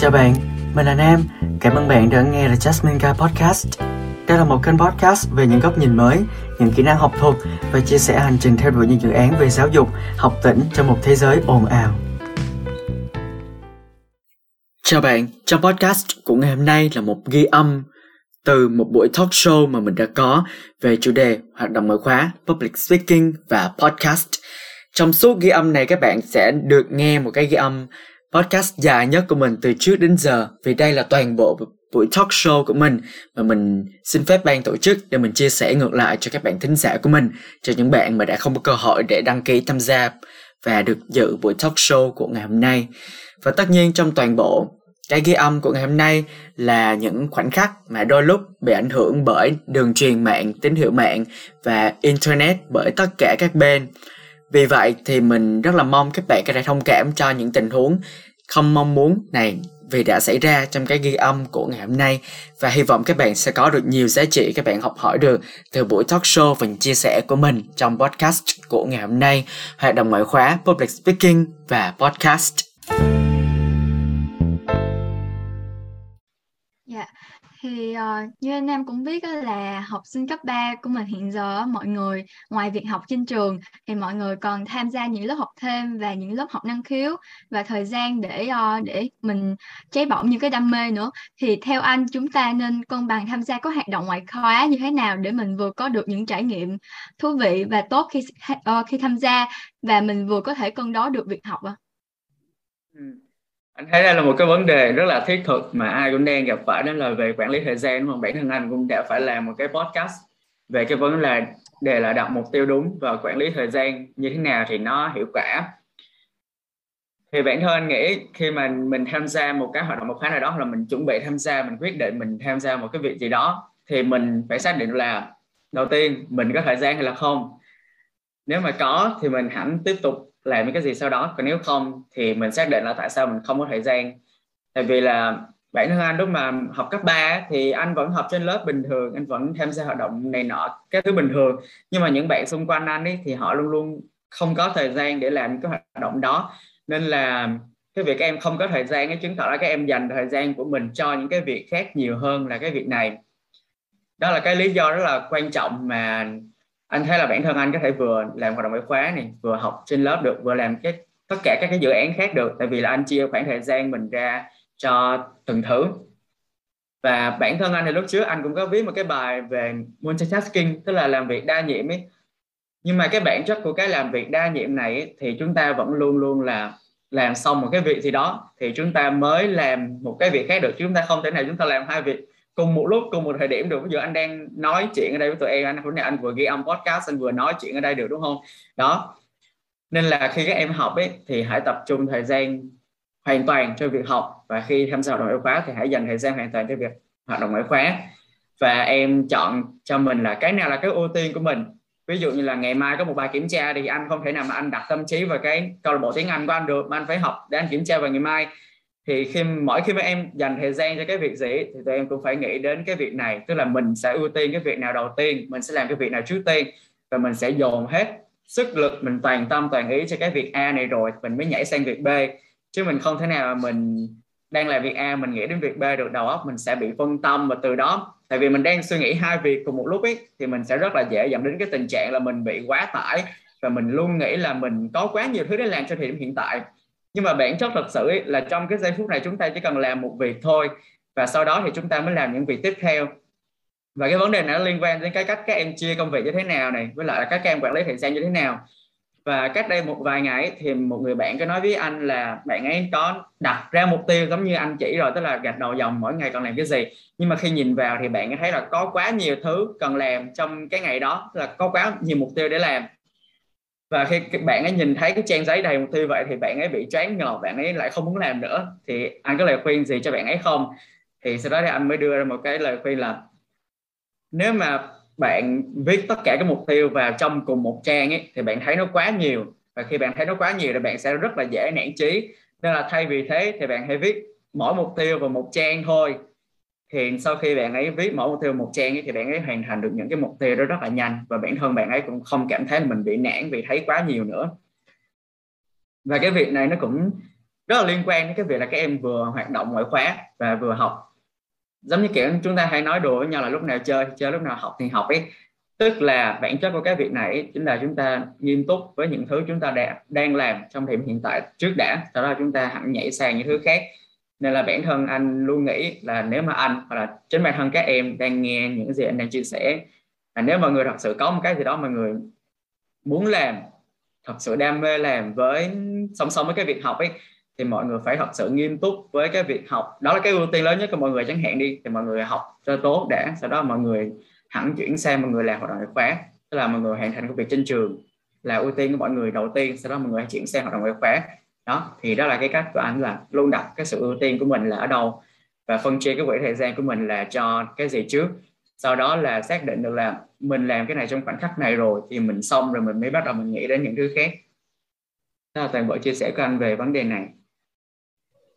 Chào bạn, mình là Nam. Cảm ơn bạn đã nghe The Jasmine Guy Podcast. Đây là một kênh podcast về những góc nhìn mới, những kỹ năng học thuật và chia sẻ hành trình theo đuổi những dự án về giáo dục, học tỉnh trong một thế giới ồn ào. Chào bạn, trong podcast của ngày hôm nay là một ghi âm từ một buổi talk show mà mình đã có về chủ đề hoạt động ngoại khóa, public speaking và podcast. Trong suốt ghi âm này các bạn sẽ được nghe một cái ghi âm podcast dài nhất của mình từ trước đến giờ. Vì đây là toàn bộ buổi talk show của mình mà mình xin phép ban tổ chức để mình chia sẻ ngược lại cho các bạn thính giả của mình, cho những bạn mà đã không có cơ hội để đăng ký tham gia và được dự buổi talk show của ngày hôm nay. Và tất nhiên trong toàn bộ cái ghi âm của ngày hôm nay là những khoảnh khắc mà đôi lúc bị ảnh hưởng bởi đường truyền mạng, tín hiệu mạng và internet, bởi tất cả các bên vì vậy thì mình rất là mong các bạn có thể thông cảm cho những tình huống không mong muốn này vì đã xảy ra trong cái ghi âm của ngày hôm nay. Và hy vọng các bạn sẽ có được nhiều giá trị, các bạn học hỏi được từ buổi talk show và chia sẻ của mình trong podcast của ngày hôm nay. Hoạt động ngoại khóa, public speaking và podcast. Dạ. Thì, uh, như anh em cũng biết là học sinh cấp 3 của mình hiện giờ mọi người ngoài việc học trên trường thì mọi người còn tham gia những lớp học thêm và những lớp học năng khiếu và thời gian để, uh, để mình cháy bỏng những cái đam mê nữa. Thì theo anh chúng ta nên cân bằng tham gia các hoạt động ngoại khóa như thế nào để mình vừa có được những trải nghiệm thú vị và tốt khi uh, khi tham gia và mình vừa có thể cân đối được việc học ạ? Ừm anh thấy đây là một cái vấn đề rất là thiết thực mà ai cũng đang gặp phải, đó là về quản lý thời gian đúng không? Bản thân anh cũng đã phải làm một cái podcast về cái vấn đề đề là đặt mục tiêu đúng và quản lý thời gian như thế nào thì nó hiệu quả. Thì bản thân anh nghĩ khi mà mình tham gia một cái hoạt động, một khóa nào đó là mình chuẩn bị tham gia, mình quyết định mình tham gia một cái việc gì đó, thì mình phải xác định là đầu tiên mình có thời gian hay là không. Nếu mà có thì mình hẳn tiếp tục làm những cái gì sau đó. Còn nếu không thì mình xác định là tại sao mình không có thời gian. Tại vì là bản thân anh lúc mà học cấp 3 thì anh vẫn học trên lớp bình thường, anh vẫn tham gia hoạt động này nọ, các thứ bình thường. Nhưng mà những bạn xung quanh anh ấy thì họ luôn luôn không có thời gian để làm cái hoạt động đó. Nên là cái việc các em không có thời gian ấy, chứng tỏ là các em dành thời gian của mình cho những cái việc khác nhiều hơn là cái việc này. Đó là cái lý do rất là quan trọng mà anh thấy là bản thân anh có thể vừa làm hoạt động ngoại khóa này vừa học trên lớp được vừa làm cái tất cả các cái dự án khác được. Tại vì là anh chia khoảng thời gian mình ra cho từng thứ. Và bản thân anh thì lúc trước anh cũng có viết một cái bài về multitasking tức là làm việc đa nhiệm ấy. Nhưng mà cái bản chất của cái làm việc đa nhiệm này ấy, thì chúng ta vẫn luôn luôn là làm xong một cái việc gì đó thì chúng ta mới làm một cái việc khác được chúng ta không thể nào chúng ta làm hai việc cùng một lúc, cùng một thời điểm được. Ví dụ anh đang nói chuyện ở đây với tụi em, anh hôm nay anh vừa ghi âm podcast, anh vừa nói chuyện ở đây được, đúng không? Đó. Nên là khi các em học ấy, thì hãy tập trung thời gian hoàn toàn cho việc học. Và khi tham gia hoạt động ngoại khóa thì hãy dành thời gian hoàn toàn cho việc hoạt động ngoại khóa. Và em chọn cho mình là cái nào là cái ưu tiên của mình. Ví dụ như là ngày mai có một bài kiểm tra thì anh không thể nào mà anh đặt tâm trí vào cái câu lạc bộ tiếng Anh của anh được, mà anh phải học để anh kiểm tra vào ngày mai thì khi mỗi khi mà em dành thời gian cho cái việc gì thì tụi em cũng phải nghĩ đến cái việc này. Tức là mình sẽ ưu tiên cái việc nào đầu tiên, mình sẽ làm cái việc nào trước tiên, và mình sẽ dồn hết sức lực, mình toàn tâm, toàn ý cho cái việc A này rồi, mình mới nhảy sang việc B. Chứ mình không thể nào mà mình đang làm việc A, mình nghĩ đến việc B được, đầu óc mình sẽ bị phân tâm và từ đó, tại vì mình đang suy nghĩ hai việc cùng một lúc ấy, thì mình sẽ rất là dễ dẫn đến cái tình trạng là mình bị quá tải, và mình luôn nghĩ là mình có quá nhiều thứ để làm cho thời điểm hiện tại nhưng mà bản chất thật sự ấy, là trong cái giây phút này chúng ta chỉ cần làm một việc thôi và sau đó thì chúng ta mới làm những việc tiếp theo. Và cái vấn đề này nó liên quan đến cái cách các em chia công việc như thế nào này với lại là các em quản lý thời gian như thế nào. Và cách đây một vài ngày thì một người bạn có nói với anh là bạn ấy có đặt ra mục tiêu giống như anh chỉ rồi tức là gạch đầu dòng mỗi ngày cần làm cái gì. Nhưng mà khi nhìn vào thì bạn ấy thấy là có quá nhiều thứ cần làm trong cái ngày đó là có quá nhiều mục tiêu để làm và khi bạn ấy nhìn thấy cái trang giấy đầy mục tiêu vậy thì bạn ấy bị choáng ngợp, bạn ấy lại không muốn làm nữa. Thì anh có lời khuyên gì cho bạn ấy không? Thì sau đó thì anh mới đưa ra một cái lời khuyên là nếu mà bạn viết tất cả các mục tiêu vào trong cùng một trang ấy, thì bạn thấy nó quá nhiều. Và khi bạn thấy nó quá nhiều thì bạn sẽ rất là dễ nản trí nên là thay vì thế thì bạn hãy viết mỗi mục tiêu vào một trang thôi thì sau khi bạn ấy viết mỗi mục tiêu một trang ấy, thì bạn ấy hoàn thành được những cái mục tiêu đó rất là nhanh. Và bản thân bạn ấy cũng không cảm thấy là mình bị nản vì thấy quá nhiều nữa. Và cái việc này nó cũng rất là liên quan đến cái việc là các em vừa hoạt động ngoại khóa và vừa học. Giống như kiểu chúng ta hay nói đùa với nhau là lúc nào chơi chơi lúc nào học thì học ấy. Tức là bản chất của cái việc này chính là chúng ta nghiêm túc với những thứ chúng ta đang đang làm trong điểm hiện tại trước đã. Sau đó chúng ta hẳn nhảy sang những thứ khác nên là bản thân anh luôn nghĩ là nếu mà anh hoặc là chính bản thân các em đang nghe những gì anh đang chia sẻ là nếu mọi người thật sự có một cái gì đó mà người muốn làm thật sự đam mê làm với song song với cái việc học ấy thì mọi người phải thật sự nghiêm túc với cái việc học đó là cái ưu tiên lớn nhất của mọi người chẳng hạn đi thì mọi người học cho tốt đã sau đó mọi người hẳn chuyển sang mọi người làm hoạt động ngoại khóa tức là mọi người hoàn thành công việc trên trường là ưu tiên của mọi người đầu tiên sau đó mọi người chuyển sang hoạt động ngoại khóa đó thì đó là cái cách của anh là luôn đặt cái sự ưu tiên của mình là ở đâu và phân chia cái quỹ thời gian của mình là cho cái gì trước. Sau đó là xác định được là mình làm cái này trong khoảnh khắc này rồi thì mình xong rồi mình mới bắt đầu mình nghĩ đến những thứ khác. Đó là toàn bộ chia sẻ của anh về vấn đề này.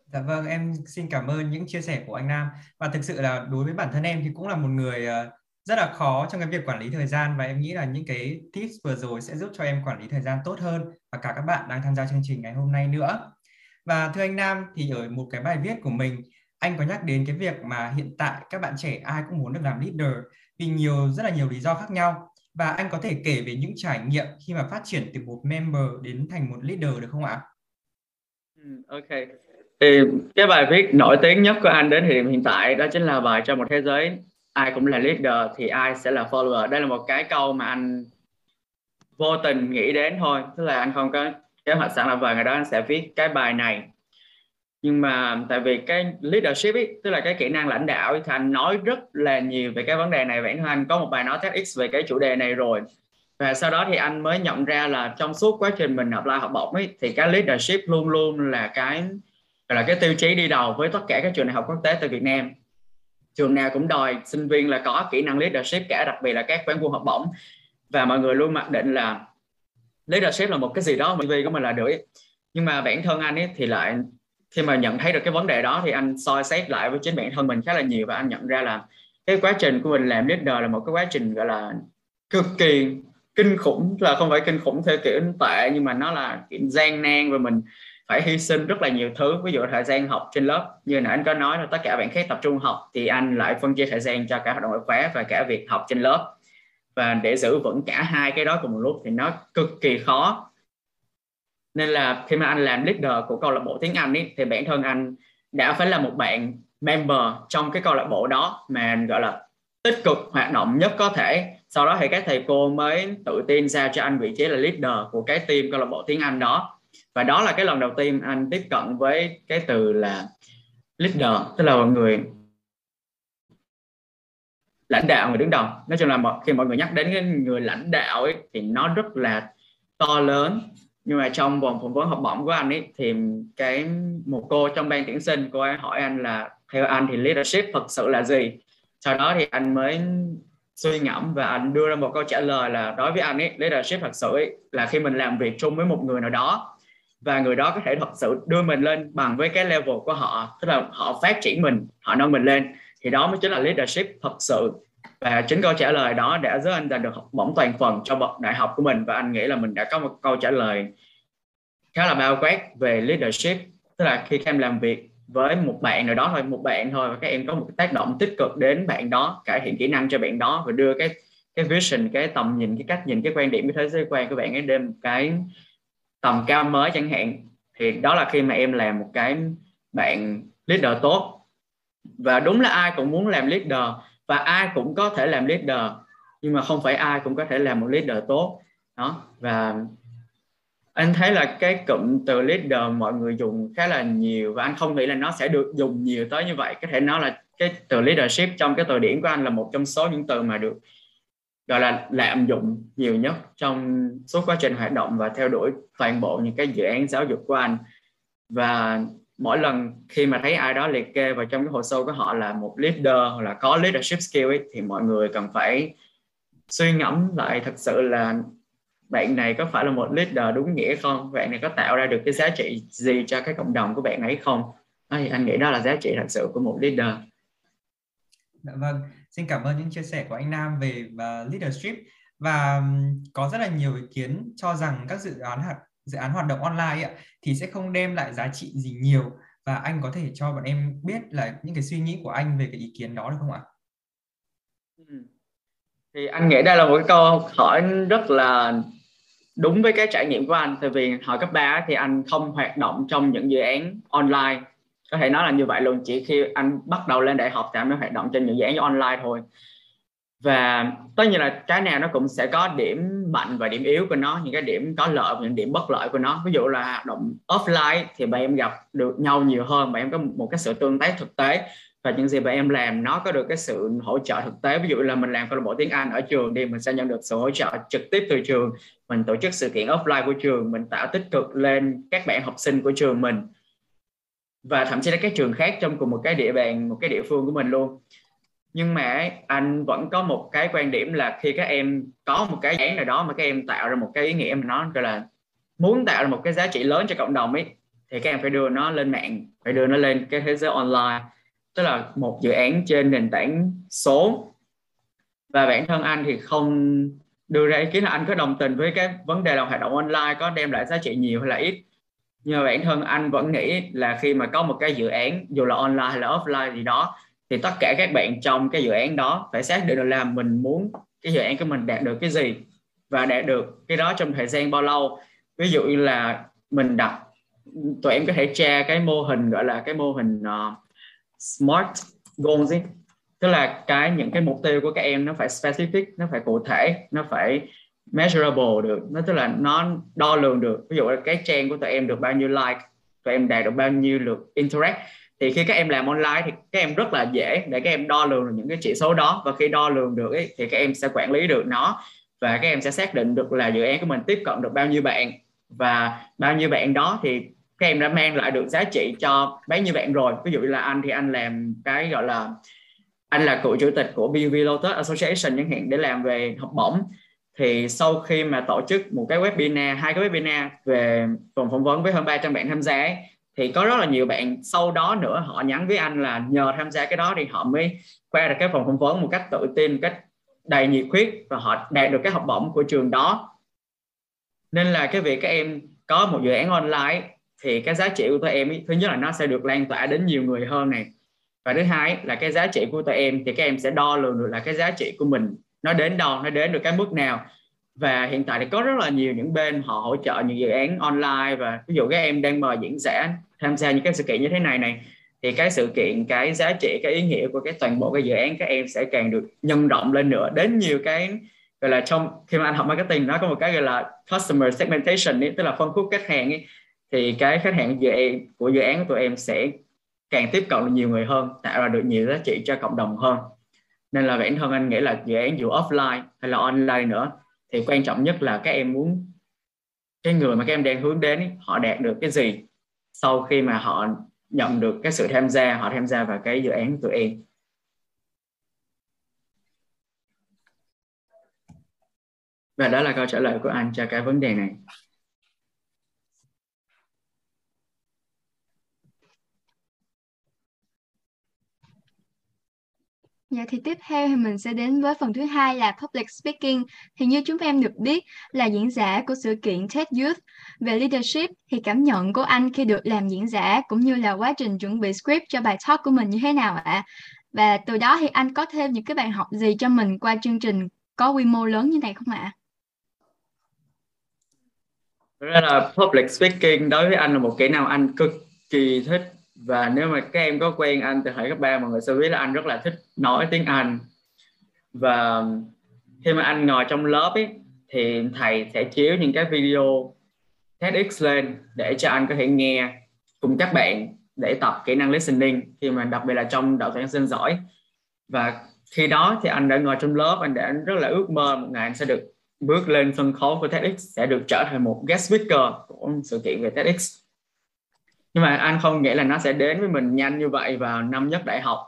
Dạ vâng, em xin cảm ơn những chia sẻ của anh Nam. Và thực sự là đối với bản thân em thì cũng là một người uh, rất là khó trong cái việc quản lý thời gian và em nghĩ là những cái tips vừa rồi sẽ giúp cho em quản lý thời gian tốt hơn và cả các bạn đang tham gia chương trình ngày hôm nay nữa. Và thưa anh Nam, thì ở một cái bài viết của mình, anh có nhắc đến cái việc mà hiện tại các bạn trẻ ai cũng muốn được làm leader vì nhiều, rất là nhiều lý do khác nhau và anh có thể kể về những trải nghiệm khi mà phát triển từ một member đến thành một leader được không ạ? Ừ, ok. Thì cái bài viết nổi tiếng nhất của anh đến thời điểm hiện tại đó chính là bài trong một thế giới ai cũng là leader thì ai sẽ là follower. Đây là một cái câu mà anh vô tình nghĩ đến thôi, tức là anh không có kế hoạch sẵn là vào ngày đó anh sẽ viết cái bài này. Nhưng mà tại vì cái leadership ấy, tức là cái kỹ năng lãnh đạo ấy, thì anh nói rất là nhiều về cái vấn đề này. Bản thân anh có một bài nói TEDx về cái chủ đề này rồi. Và sau đó thì anh mới nhận ra là trong suốt quá trình mình apply học bổng ấy thì cái leadership luôn luôn là cái là cái tiêu chí đi đầu với tất cả các trường đại học quốc tế tại Việt Nam trường nào cũng đòi sinh viên là có kỹ năng leadership cả, đặc biệt là các quán quân học bổng. Và mọi người luôn mặc định là leadership là một cái gì đó mà vi của mình là được nhưng mà bản thân anh ấy thì lại, khi mà nhận thấy được cái vấn đề đó thì anh soi xét lại với chính bản thân mình khá là nhiều và anh nhận ra là cái quá trình của mình làm leader là một cái quá trình, gọi là, cực kỳ kinh khủng, là không phải kinh khủng theo kiểu tệ nhưng mà nó là kiểu gian nan và mình phải hy sinh rất là nhiều thứ. Ví dụ thời gian học trên lớp như nãy anh có nói là tất cả bạn khác tập trung học thì anh lại phân chia thời gian cho cả hoạt động ngoại khóa và cả việc học trên lớp. Và để giữ vững cả hai cái đó cùng một lúc thì nó cực kỳ khó. Nên là khi mà anh làm leader của câu lạc bộ tiếng Anh ấy, thì bản thân anh đã phải là một bạn member trong cái câu lạc bộ đó mà gọi là tích cực hoạt động nhất có thể. Sau đó thì các thầy cô mới tự tin giao cho anh vị trí là leader của cái team câu lạc bộ tiếng Anh đó và đó là cái lần đầu tiên anh tiếp cận với cái từ là leader tức là người lãnh đạo người đứng đầu. Nói chung là khi mọi người nhắc đến cái người lãnh đạo ấy, thì nó rất là to lớn. Nhưng mà trong vòng phỏng vấn học bổng của anh ấy thì cái một cô trong ban tuyển sinh cô ấy hỏi anh là theo anh thì leadership thật sự là gì? Sau đó thì anh mới suy ngẫm và anh đưa ra một câu trả lời là đối với anh ấy leadership thật sự ấy, là khi mình làm việc chung với một người nào đó và người đó có thể thật sự đưa mình lên bằng với cái level của họ, tức là họ phát triển mình, họ nâng mình lên. Thì đó mới chính là leadership thật sự. Và chính câu trả lời đó đã giúp anh đạt được học bổng toàn phần cho bậc đại học của mình và anh nghĩ là mình đã có một câu trả lời khá là bao quát về leadership. Tức là khi các em làm việc với một bạn nào đó thôi, một bạn thôi và các em có một tác động tích cực đến bạn đó, cải thiện kỹ năng cho bạn đó và đưa cái cái vision, cái tầm nhìn, cái cách nhìn, cái quan điểm, cái thế giới quan của bạn ấy đến cái tầm cao mới chẳng hạn, thì đó là khi mà em làm một cái bạn leader tốt. Và đúng là ai cũng muốn làm leader và ai cũng có thể làm leader, nhưng mà không phải ai cũng có thể làm một leader tốt. Đó, và anh thấy là cái cụm từ leader mọi người dùng khá là nhiều và anh không nghĩ là nó sẽ được dùng nhiều tới như vậy. Có thể nói là cái từ leadership trong cái từ điển của anh là một trong số những từ mà được gọi là lạm dụng nhiều nhất trong suốt quá trình hoạt động và theo đuổi toàn bộ những cái dự án giáo dục của anh. Và mỗi lần khi mà thấy ai đó liệt kê vào trong cái hồ sơ của họ là một leader hoặc là có leadership skill ấy, thì mọi người cần phải suy ngẫm lại thật sự là bạn này có phải là một leader đúng nghĩa không? Bạn này có tạo ra được cái giá trị gì cho cái cộng đồng của bạn ấy không? Thì anh nghĩ đó là giá trị thật sự của một leader. Dạ vâng, xin cảm ơn những chia sẻ của anh Nam về uh, leadership và có rất là nhiều ý kiến cho rằng các dự án hạt dự án hoạt động online ạ thì sẽ không đem lại giá trị gì nhiều. Và anh có thể cho bọn em biết là những cái suy nghĩ của anh về cái ý kiến đó được không ạ? Ừ. Thì anh nghĩ đây là một cái câu hỏi rất là đúng với cái trải nghiệm của anh. Tại vì hồi cấp 3 thì anh không hoạt động trong những dự án online có thể nói là như vậy luôn, chỉ khi anh bắt đầu lên đại học thì anh mới hoạt động trên những dự án online thôi. Và tất nhiên là cái nào nó cũng sẽ có điểm mạnh và điểm yếu của nó, những cái điểm có lợi và những điểm bất lợi của nó. Ví dụ là hoạt động offline thì bạn em gặp được nhau nhiều hơn, bạn em có một cái sự tương tác thực tế. Và những gì bạn em làm, nó có được cái sự hỗ trợ thực tế. Ví dụ là mình làm câu lạc bộ tiếng Anh ở trường thì mình sẽ nhận được sự hỗ trợ trực tiếp từ trường. Mình tổ chức sự kiện offline của trường, mình tạo tích cực lên các bạn học sinh của trường mình và thậm chí là các trường khác trong cùng một cái địa bàn, một cái địa phương của mình luôn. Nhưng mà anh vẫn có một cái quan điểm là khi các em có một cái án nào đó mà các em tạo ra một cái ý nghĩa mà nó gọi là muốn tạo ra một cái giá trị lớn cho cộng đồng ấy, thì các em phải đưa nó lên mạng, phải đưa nó lên cái thế giới online. Tức là một dự án trên nền tảng số. Và bản thân anh thì không đưa ra ý kiến là anh có đồng tình với cái vấn đề là hoạt động online có đem lại giá trị nhiều hay là ít nhưng mà bản thân anh vẫn nghĩ là khi mà có một cái dự án dù là online hay là offline gì đó thì tất cả các bạn trong cái dự án đó phải xác định được là mình muốn cái dự án của mình đạt được cái gì và đạt được cái đó trong thời gian bao lâu. Ví dụ như là mình đặt tụi em có thể tra cái mô hình gọi là cái mô hình uh, smart goals ấy. Tức là cái những cái mục tiêu của các em nó phải specific nó phải cụ thể nó phải measurable được. Nó tức là nó đo lường được. Ví dụ là cái trang của tụi em được bao nhiêu like tụi em đạt được bao nhiêu lượt interact. Thì khi các em làm online thì các em rất là dễ để các em đo lường được những cái chỉ số đó. Và khi đo lường được ấy, thì các em sẽ quản lý được nó. Và các em sẽ xác định được là dự án của mình tiếp cận được bao nhiêu bạn. Và bao nhiêu bạn đó thì các em đã mang lại được giá trị cho bấy nhiêu bạn rồi. Ví dụ như là anh thì anh làm cái gọi là anh là cựu chủ tịch của BUV Lotus Association chẳng hạn để làm về học bổng thì sau khi mà tổ chức một cái webinar hai cái webinar về vòng phỏng vấn với hơn 300 bạn tham gia ấy, thì có rất là nhiều bạn sau đó nữa họ nhắn với anh là nhờ tham gia cái đó thì họ mới qua được cái phòng phỏng vấn một cách tự tin một cách đầy nhiệt huyết và họ đạt được cái học bổng của trường đó. Nên là cái việc các em có một dự án online thì cái giá trị của tụi em ý, thứ nhất là nó sẽ được lan tỏa đến nhiều người hơn này. Và thứ hai là cái giá trị của tụi em thì các em sẽ đo lường được là cái giá trị của mình nó đến đâu nó đến được cái mức nào. Và hiện tại thì có rất là nhiều những bên họ hỗ trợ những dự án online và ví dụ các em đang mời diễn giả tham gia những cái sự kiện như thế này này thì cái sự kiện cái giá trị cái ý nghĩa của cái toàn bộ cái dự án các em sẽ càng được nhân rộng lên nữa. Đến nhiều cái gọi là trong khi mà anh học marketing nó có một cái gọi là customer segmentation ấy, tức là phân khúc khách hàng ấy, thì cái khách hàng dự án, của dự án của tụi em sẽ càng tiếp cận được nhiều người hơn tạo ra được nhiều giá trị cho cộng đồng hơn nên là bản thân anh nghĩ là dự án dù offline hay là online nữa, thì quan trọng nhất là các em muốn, cái người mà các em đang hướng đến họ đạt được cái gì sau khi mà họ nhận được cái sự tham gia, họ tham gia vào cái dự án của tụi em. Và đó là câu trả lời của anh cho cái vấn đề này. Dạ thì tiếp theo thì mình sẽ đến với phần thứ hai là public speaking. Thì như chúng em được biết là diễn giả của sự kiện TED Youth về leadership thì cảm nhận của anh khi được làm diễn giả cũng như là quá trình chuẩn bị script cho bài talk của mình như thế nào ạ? Và từ đó thì anh có thêm những cái bài học gì cho mình qua chương trình có quy mô lớn như này không ạ? Thực ra là public speaking đối với anh là một kỹ năng anh cực kỳ thích và nếu mà các em có quen anh từ hồi cấp 3 mọi người sẽ biết là anh rất là thích nói tiếng Anh. Và khi mà anh ngồi trong lớp ấy, thì thầy sẽ chiếu những cái video TEDx lên để cho anh có thể nghe cùng các bạn để tập kỹ năng listening khi mà đặc biệt là trong đào tạo sinh giỏi. Và khi đó thì anh đã ngồi trong lớp, anh đã rất là ước mơ một ngày anh sẽ được bước lên sân khấu của TEDx, sẽ được trở thành một guest speaker của sự kiện về TEDx nhưng mà anh không nghĩ là nó sẽ đến với mình nhanh như vậy vào năm nhất đại học.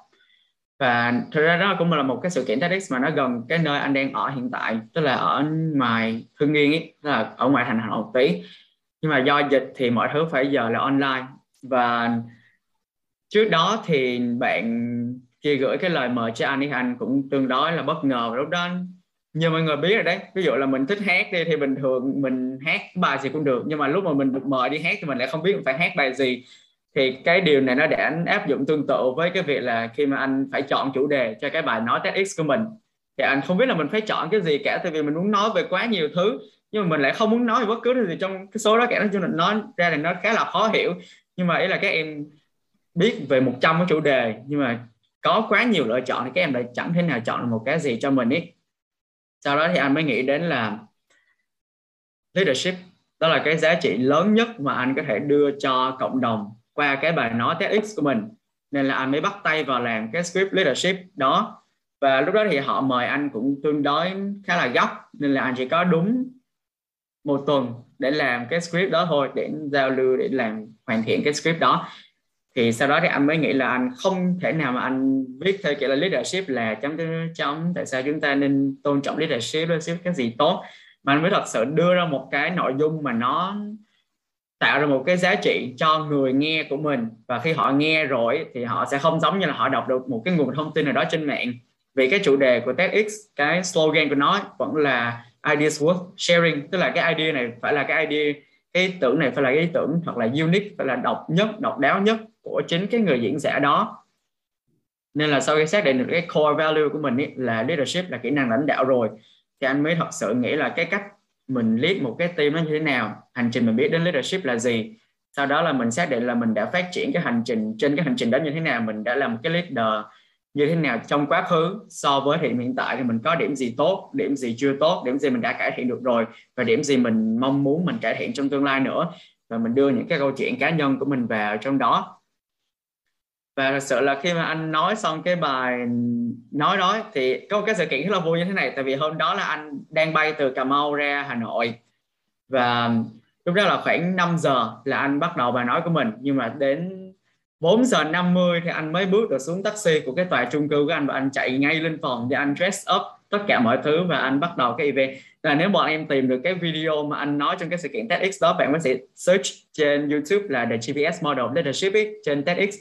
Và thực ra đó cũng là một cái sự kiện TEDx mà nó gần cái nơi anh đang ở hiện tại, tức là ở ngoài Hưng Yên ấy tức là ở ngoài thành Hà Nội một tí. Nhưng mà do dịch thì mọi thứ phải giờ là online. Và trước đó thì bạn kia gửi cái lời mời cho anh thì anh cũng tương đối là bất ngờ lúc đó như mọi người biết rồi đấy. Ví dụ là mình thích hát đi thì bình thường mình hát bài gì cũng được. Nhưng mà lúc mà mình được mời đi hát thì mình lại không biết mình phải hát bài gì. Thì cái điều này nó đã áp dụng tương tự với cái việc là khi mà anh phải chọn chủ đề cho cái bài nói TEDx của mình. Thì anh không biết là mình phải chọn cái gì cả tại vì mình muốn nói về quá nhiều thứ. Nhưng mà mình lại không muốn nói về bất cứ thứ gì trong cái số đó cả. Nói chung là nói ra thì nó khá là khó hiểu. Nhưng mà ý là các em biết về 100 cái chủ đề. Nhưng mà có quá nhiều lựa chọn thì các em lại chẳng thể nào chọn được một cái gì cho mình ấy sau đó thì anh mới nghĩ đến là leadership. Đó là cái giá trị lớn nhất mà anh có thể đưa cho cộng đồng qua cái bài nói TEDx của mình. Nên là anh mới bắt tay vào làm cái script leadership đó. Và lúc đó thì họ mời anh cũng tương đối khá là gấp. Nên là anh chỉ có đúng một tuần để làm cái script đó thôi, để giao lưu, để làm hoàn thiện cái script đó thì sau đó thì anh mới nghĩ là anh không thể nào mà anh viết theo kiểu là leadership là chấm chấm tại sao chúng ta nên tôn trọng leadership leadership cái gì tốt? Mà anh mới thật sự đưa ra một cái nội dung mà nó tạo ra một cái giá trị cho người nghe của mình. Và khi họ nghe rồi thì họ sẽ không giống như là họ đọc được một cái nguồn thông tin nào đó trên mạng. Vì cái chủ đề của TEDx, cái slogan của nó vẫn là ideas worth sharing, tức là cái idea này phải là cái idea, cái ý tưởng này phải là cái ý tưởng, hoặc là unique, phải là độc nhất, độc đáo nhất của chính cái người diễn giả đó. Nên là sau khi xác định được cái core value của mình ý, là leadership là kỹ năng lãnh đạo rồi thì anh mới thật sự nghĩ là cái cách mình lead một cái team nó như thế nào hành trình mình biết đến leadership là gì. Sau đó là mình xác định là mình đã phát triển cái hành trình trên cái hành trình đó như thế nào mình đã làm một cái leader như thế nào trong quá khứ so với hiện hiện tại thì mình có điểm gì tốt điểm gì chưa tốt điểm gì mình đã cải thiện được rồi và điểm gì mình mong muốn mình cải thiện trong tương lai nữa. Và mình đưa những cái câu chuyện cá nhân của mình vào trong đó và thật sự là khi mà anh nói xong cái bài nói đó thì có một cái sự kiện rất là vui như thế này tại vì hôm đó là anh đang bay từ Cà Mau ra Hà Nội. Và lúc đó là khoảng 5 giờ là anh bắt đầu bài nói của mình. Nhưng mà đến 4 giờ 50 thì anh mới bước được xuống taxi của cái tòa chung cư của anh và anh chạy ngay lên phòng để anh dress up tất cả mọi thứ và anh bắt đầu cái event. Là nếu bọn em tìm được cái video mà anh nói trong cái sự kiện TEDx đó bạn có thể search trên YouTube là The GPS Model Leadership ấy, trên TEDx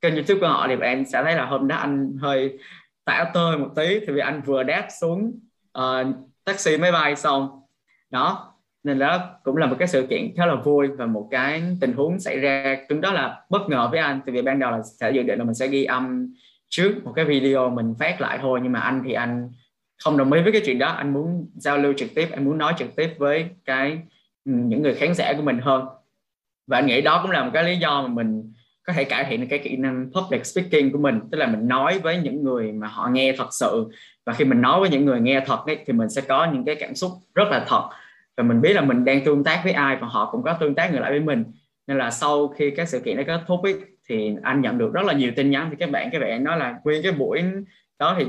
kênh YouTube của họ thì bạn sẽ thấy là hôm đó anh hơi tả tơi một tí thì vì anh vừa đáp xuống uh, taxi máy bay xong. Đó nên đó cũng là một cái sự kiện khá là vui và một cái tình huống xảy ra. Cứng đó là bất ngờ với anh tại vì ban đầu là sẽ dự định là mình sẽ ghi âm trước một cái video mình phát lại thôi nhưng mà anh thì anh không đồng ý với cái chuyện đó. Anh muốn giao lưu trực tiếp anh muốn nói trực tiếp với cái ừ, những người khán giả của mình hơn. Và anh nghĩ đó cũng là một cái lý do mà mình có thể cải thiện được cái kỹ năng public speaking của mình. Tức là mình nói với những người mà họ nghe thật sự. Và khi mình nói với những người nghe thật ấy, thì mình sẽ có những cái cảm xúc rất là thật. Và mình biết là mình đang tương tác với ai và họ cũng có tương tác ngược lại với mình. Nên là sau khi các sự kiện nó kết thúc ấy, thì anh nhận được rất là nhiều tin nhắn thì các bạn. Các bạn nói là nguyên cái buổi đó thì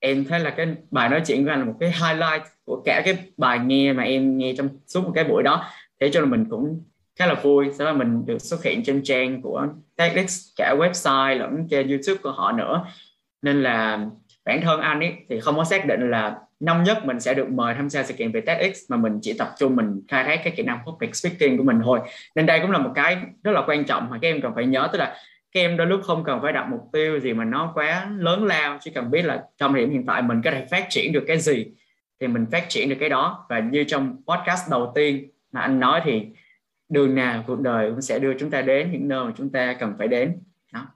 em thấy là cái bài nói chuyện của anh là một cái highlight của cả cái bài nghe mà em nghe trong suốt một cái buổi đó. Thế cho nên mình cũng khá là vui. Sau đó mình được xuất hiện trên trang của TEDx cả website lẫn trên YouTube của họ nữa. Nên là bản thân anh ấy thì không có xác định là năm nhất mình sẽ được mời tham gia sự kiện về TEDx mà mình chỉ tập trung mình khai thác cái kỹ năng public speaking của mình thôi. Nên đây cũng là một cái rất là quan trọng mà các em cần phải nhớ, tức là các em đôi lúc không cần phải đặt mục tiêu gì mà nó quá lớn lao, chỉ cần biết là trong điểm hiện tại mình có thể phát triển được cái gì thì mình phát triển được cái đó. Và như trong podcast đầu tiên mà anh nói thì đường nào cuộc đời cũng sẽ đưa chúng ta đến những nơi mà chúng ta cần phải đến đó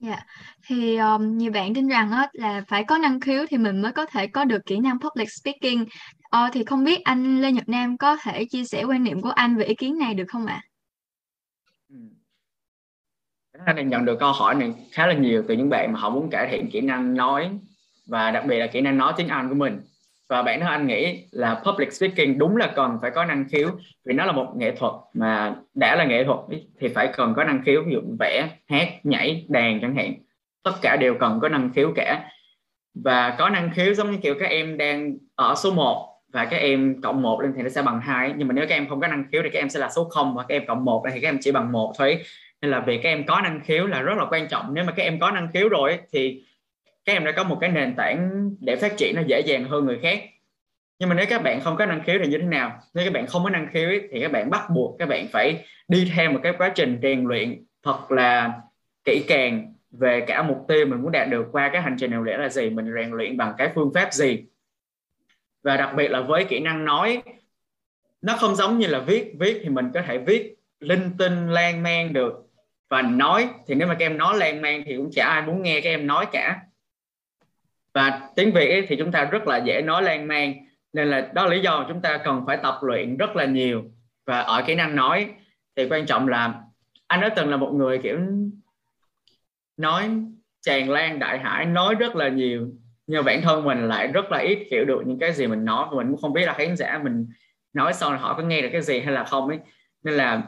Dạ, thì um, nhiều bạn tin rằng á, là phải có năng khiếu thì mình mới có thể có được kỹ năng public speaking. Ờ, thì không biết anh Lê Nhật Nam có thể chia sẻ quan niệm của anh về ý kiến này được không ạ? Ừ. Anh này nhận được câu hỏi này khá là nhiều từ những bạn mà họ muốn cải thiện kỹ năng nói và đặc biệt là kỹ năng nói tiếng Anh của mình và bản thân anh nghĩ là public speaking đúng là cần phải có năng khiếu, vì nó là một nghệ thuật mà đã là nghệ thuật thì phải cần có năng khiếu. Ví dụ vẽ, hát, nhảy, đàn chẳng hạn, tất cả đều cần có năng khiếu cả. Và có năng khiếu giống như kiểu các em đang ở số 1 và các em cộng 1 lên thì nó sẽ bằng hai nhưng mà nếu các em không có năng khiếu thì các em sẽ là số 0 và các em cộng 1 thì các em chỉ bằng một thôi nên là việc các em có năng khiếu là rất là quan trọng. Nếu mà các em có năng khiếu rồi thì các em đã có một cái nền tảng để phát triển nó dễ dàng hơn người khác. Nhưng mà nếu các bạn không có năng khiếu thì như thế nào? Nếu các bạn không có năng khiếu thì các bạn bắt buộc các bạn phải đi theo một cái quá trình rèn luyện thật là kỹ càng về cả mục tiêu mình muốn đạt được qua cái hành trình nào lẽ là gì, mình rèn luyện bằng cái phương pháp gì. Và đặc biệt là với kỹ năng nói, nó không giống như là viết. Viết thì mình có thể viết linh tinh, lan man được. Và nói, thì nếu mà các em nói lan man thì cũng chả ai muốn nghe các em nói cả và tiếng việt ấy, thì chúng ta rất là dễ nói lan man. Nên là đó là lý do chúng ta cần phải tập luyện rất là nhiều và ở kỹ năng nói. Thì quan trọng là anh đã từng là một người kiểu nói tràn lan đại hải nói rất là nhiều. Nhưng bản thân mình lại rất là ít hiểu được những cái gì mình nói. Mình cũng không biết là khán giả mình nói xong là họ có nghe được cái gì hay là không ấy. Nên là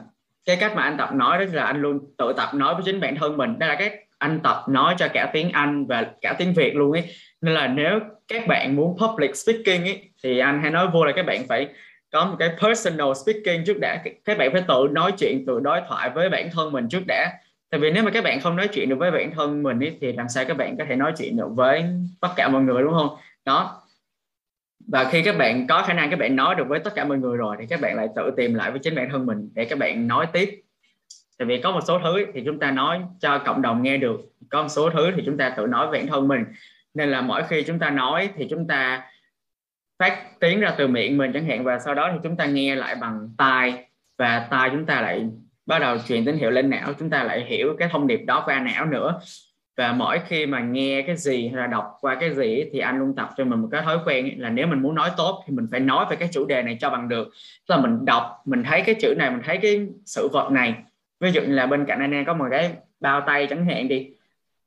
cái cách mà anh tập nói đó là anh luôn tự tập nói với chính bản thân mình. Đây là cái anh tập nói cho cả tiếng Anh và cả tiếng Việt luôn ấy. Nên là nếu các bạn muốn public speaking ấy thì anh hay nói vô là các bạn phải có một cái personal speaking trước đã. Các bạn phải tự nói chuyện tự đối thoại với bản thân mình trước đã. Tại vì nếu mà các bạn không nói chuyện được với bản thân mình ấy, thì làm sao các bạn có thể nói chuyện được với tất cả mọi người đúng không? Đó. Và khi các bạn có khả năng các bạn nói được với tất cả mọi người rồi thì các bạn lại tự tìm lại với chính bản thân mình để các bạn nói tiếp tại vì có một số thứ thì chúng ta nói cho cộng đồng nghe được, có một số thứ thì chúng ta tự nói với bản thân mình. Nên là mỗi khi chúng ta nói thì chúng ta phát tiếng ra từ miệng mình chẳng hạn, và sau đó thì chúng ta nghe lại bằng tai, và tai chúng ta lại bắt đầu truyền tín hiệu lên não, chúng ta lại hiểu cái thông điệp đó qua não nữa. Và mỗi khi mà nghe cái gì hay là đọc qua cái gì thì anh luôn tập cho mình một cái thói quen là nếu mình muốn nói tốt thì mình phải nói về cái chủ đề này cho bằng được. Tức là mình đọc, mình thấy cái chữ này, mình thấy cái sự vật này ví dụ như là bên cạnh anh em có một cái bao tay chẳng hạn đi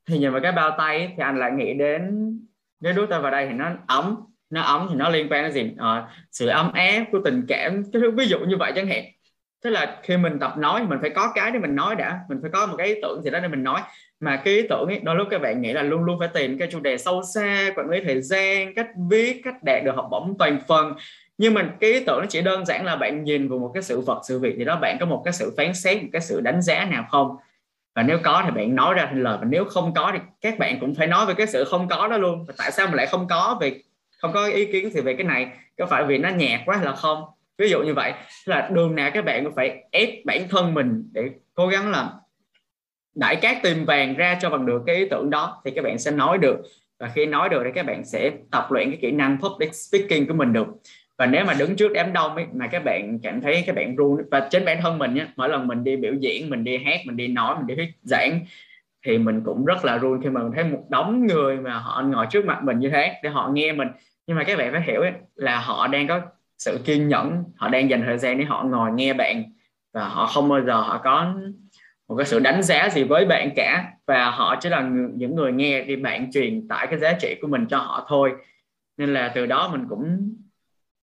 thì nhìn vào cái bao tay thì anh lại nghĩ đến nếu đút tay vào đây thì nó ấm nó ấm thì nó liên quan đến gì? À, sự ấm áp của tình cảm cái thứ ví dụ như vậy chẳng hạn. Thế là khi mình tập nói mình phải có cái để mình nói đã mình phải có một cái ý tưởng gì đó để mình nói. Mà cái ý tưởng ấy đôi lúc các bạn nghĩ là luôn luôn phải tìm cái chủ đề sâu xa quản lý thời gian cách viết cách đạt được học bổng toàn phần nhưng mình cái ý tưởng nó chỉ đơn giản là bạn nhìn vào một cái sự vật, sự việc thì đó, bạn có một cái sự phán xét, một cái sự đánh giá nào không? Và nếu có thì bạn nói ra thành lời, và nếu không có thì các bạn cũng phải nói về cái sự không có đó luôn. Và tại sao mà lại không có? Về không có ý kiến thì về cái này, có phải vì nó nhạt quá là không? Ví dụ như vậy là đường nào các bạn cũng phải ép bản thân mình để cố gắng làm đại cát tìm vàng ra cho bằng được cái ý tưởng đó, thì các bạn sẽ nói được. Và khi nói được thì các bạn sẽ tập luyện cái kỹ năng public speaking của mình được và nếu mà đứng trước đám đông ấy, mà các bạn cảm thấy các bạn run và chính bản thân mình nhé mỗi lần mình đi biểu diễn mình đi hát mình đi nói mình đi thuyết giảng thì mình cũng rất là run khi mà mình thấy một đống người mà họ ngồi trước mặt mình như thế để họ nghe mình. Nhưng mà các bạn phải hiểu ấy, là họ đang có sự kiên nhẫn họ đang dành thời gian để họ ngồi nghe bạn và họ không bao giờ họ có một cái sự đánh giá gì với bạn cả. Và họ chỉ là những người nghe thì bạn truyền tải cái giá trị của mình cho họ thôi. Nên là từ đó mình cũng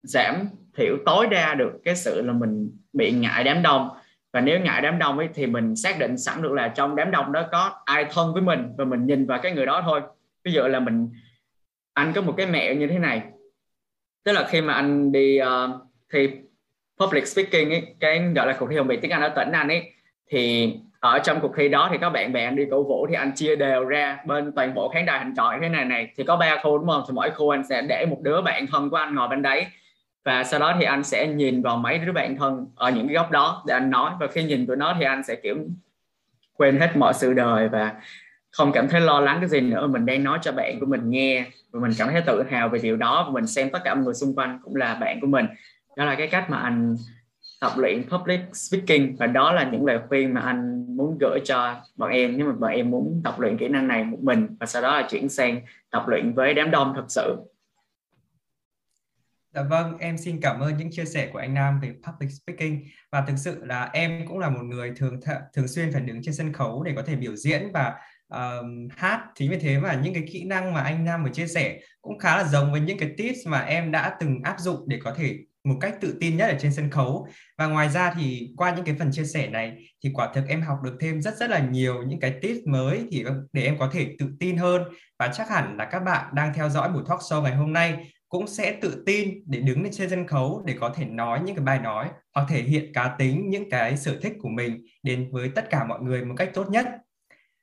giảm thiểu tối đa được cái sự là mình bị ngại đám đông. Và nếu ngại đám đông ấy thì mình xác định sẵn được là trong đám đông đó có ai thân với mình và mình nhìn vào cái người đó thôi. Ví dụ là mình anh có một cái mẹo như thế này. Tức là khi mà anh đi uh, thi public speaking ấy cái gọi là cuộc thi hùng biện tiếng Anh ở tỉnh anh ấy thì ở trong cuộc thi đó thì có bạn bè anh đi cổ vũ thì anh chia đều ra bên toàn bộ khán đài hình tròn thế này này thì có ba khu đúng không? Thì mỗi khu anh sẽ để một đứa bạn thân của anh ngồi bên đấy và sau đó thì anh sẽ nhìn vào mấy đứa bạn thân ở những cái góc đó để anh nói. Và khi nhìn tụi nó thì anh sẽ, kiểu, quên hết mọi sự đời và không cảm thấy lo lắng cái gì nữa. Mình đang nói cho bạn của mình nghe và mình cảm thấy tự hào về điều đó. Và mình xem tất cả mọi người xung quanh cũng là bạn của mình. Đó là cái cách mà anh tập luyện public speaking. Và đó là những lời khuyên mà anh muốn gửi cho bọn em nếu mà bọn em muốn tập luyện kỹ năng này một mình. Và sau đó là chuyển sang tập luyện với đám đông thật sự. Dạ vâng, em xin cảm ơn những chia sẻ của anh Nam về public speaking. Và thực sự là em cũng là một người thường th- thường xuyên phải đứng trên sân khấu để có thể biểu diễn và um, hát. Chính vì thế mà những cái kỹ năng mà anh Nam vừa chia sẻ cũng khá là giống với những cái tips mà em đã từng áp dụng để có thể một cách tự tin nhất ở trên sân khấu. Và ngoài ra thì qua những cái phần chia sẻ này thì quả thực em học được thêm rất rất là nhiều những cái tips mới thì vâng, để em có thể tự tin hơn. Và chắc hẳn là các bạn đang theo dõi buổi talk show ngày hôm nay cũng sẽ tự tin để đứng lên trên sân khấu để có thể nói những cái bài nói hoặc thể hiện cá tính, những cái sở thích của mình đến với tất cả mọi người một cách tốt nhất.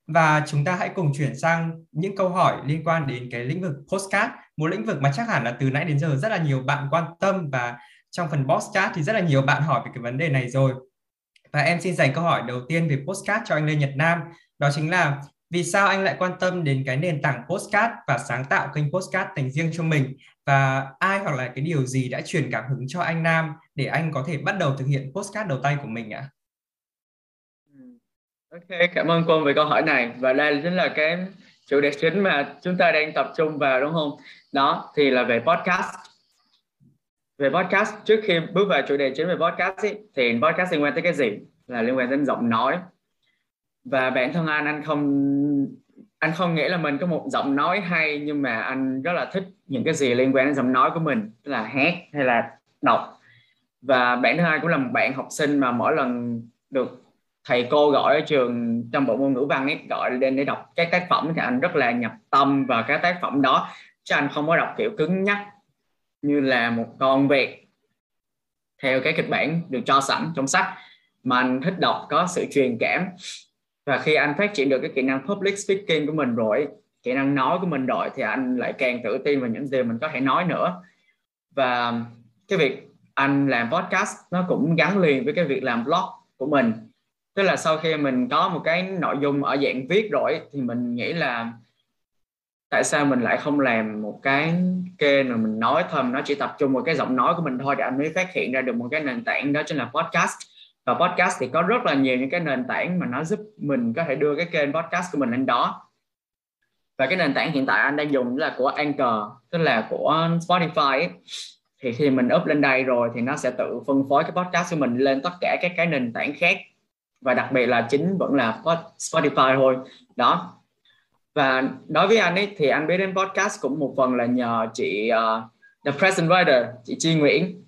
Và chúng ta hãy cùng chuyển sang những câu hỏi liên quan đến cái lĩnh vực postcard, một lĩnh vực mà chắc hẳn là từ nãy đến giờ rất là nhiều bạn quan tâm và trong phần postcard thì rất là nhiều bạn hỏi về cái vấn đề này rồi. Và em xin dành câu hỏi đầu tiên về postcard cho anh Lê Nhật Nam, đó chính là vì sao anh lại quan tâm đến cái nền tảng postcard và sáng tạo kênh postcard dành riêng cho mình? Và ai hoặc là cái điều gì đã truyền cảm hứng cho anh Nam để anh có thể bắt đầu thực hiện postcard đầu tay của mình ạ? À? Ok, cảm ơn Quân về câu hỏi này và đây chính là cái chủ đề chính mà chúng ta đang tập trung vào đúng không? Đó thì là về podcast. Về podcast trước khi bước vào chủ đề chính về podcast ý, thì podcast liên quan tới cái gì? Là liên quan đến giọng nói. Và bản thân anh anh không anh không nghĩ là mình có một giọng nói hay nhưng mà anh rất là thích những cái gì liên quan đến giọng nói của mình, tức là hát hay là đọc. Và bạn thứ hai cũng là một bạn học sinh mà mỗi lần được thầy cô gọi ở trường trong bộ môn ngữ văn ấy gọi lên để đọc các tác phẩm thì anh rất là nhập tâm vào các tác phẩm đó chứ anh không có đọc kiểu cứng nhắc như là một con vẹt theo cái kịch bản được cho sẵn trong sách mà anh thích đọc có sự truyền cảm và khi anh phát triển được cái kỹ năng public speaking của mình rồi, kỹ năng nói của mình rồi, thì anh lại càng tự tin vào những gì mình có thể nói nữa. Và cái việc anh làm podcast nó cũng gắn liền với cái việc làm blog của mình. Tức là sau khi mình có một cái nội dung ở dạng viết rồi, thì mình nghĩ là tại sao mình lại không làm một cái kênh mà mình nói thầm nó chỉ tập trung vào cái giọng nói của mình thôi, để anh mới phát hiện ra được một cái nền tảng đó chính là podcast và podcast thì có rất là nhiều những cái nền tảng mà nó giúp mình có thể đưa cái kênh podcast của mình lên đó. Và cái nền tảng hiện tại anh đang dùng là của Anchor tức là của Spotify ấy. thì khi mình up lên đây rồi thì nó sẽ tự phân phối cái podcast của mình lên tất cả các cái nền tảng khác. Và đặc biệt là chính vẫn là Spotify thôi. Đó. Và đối với anh ấy thì anh biết đến podcast cũng một phần là nhờ chị uh, The Present Writer chị Chi Nguyễn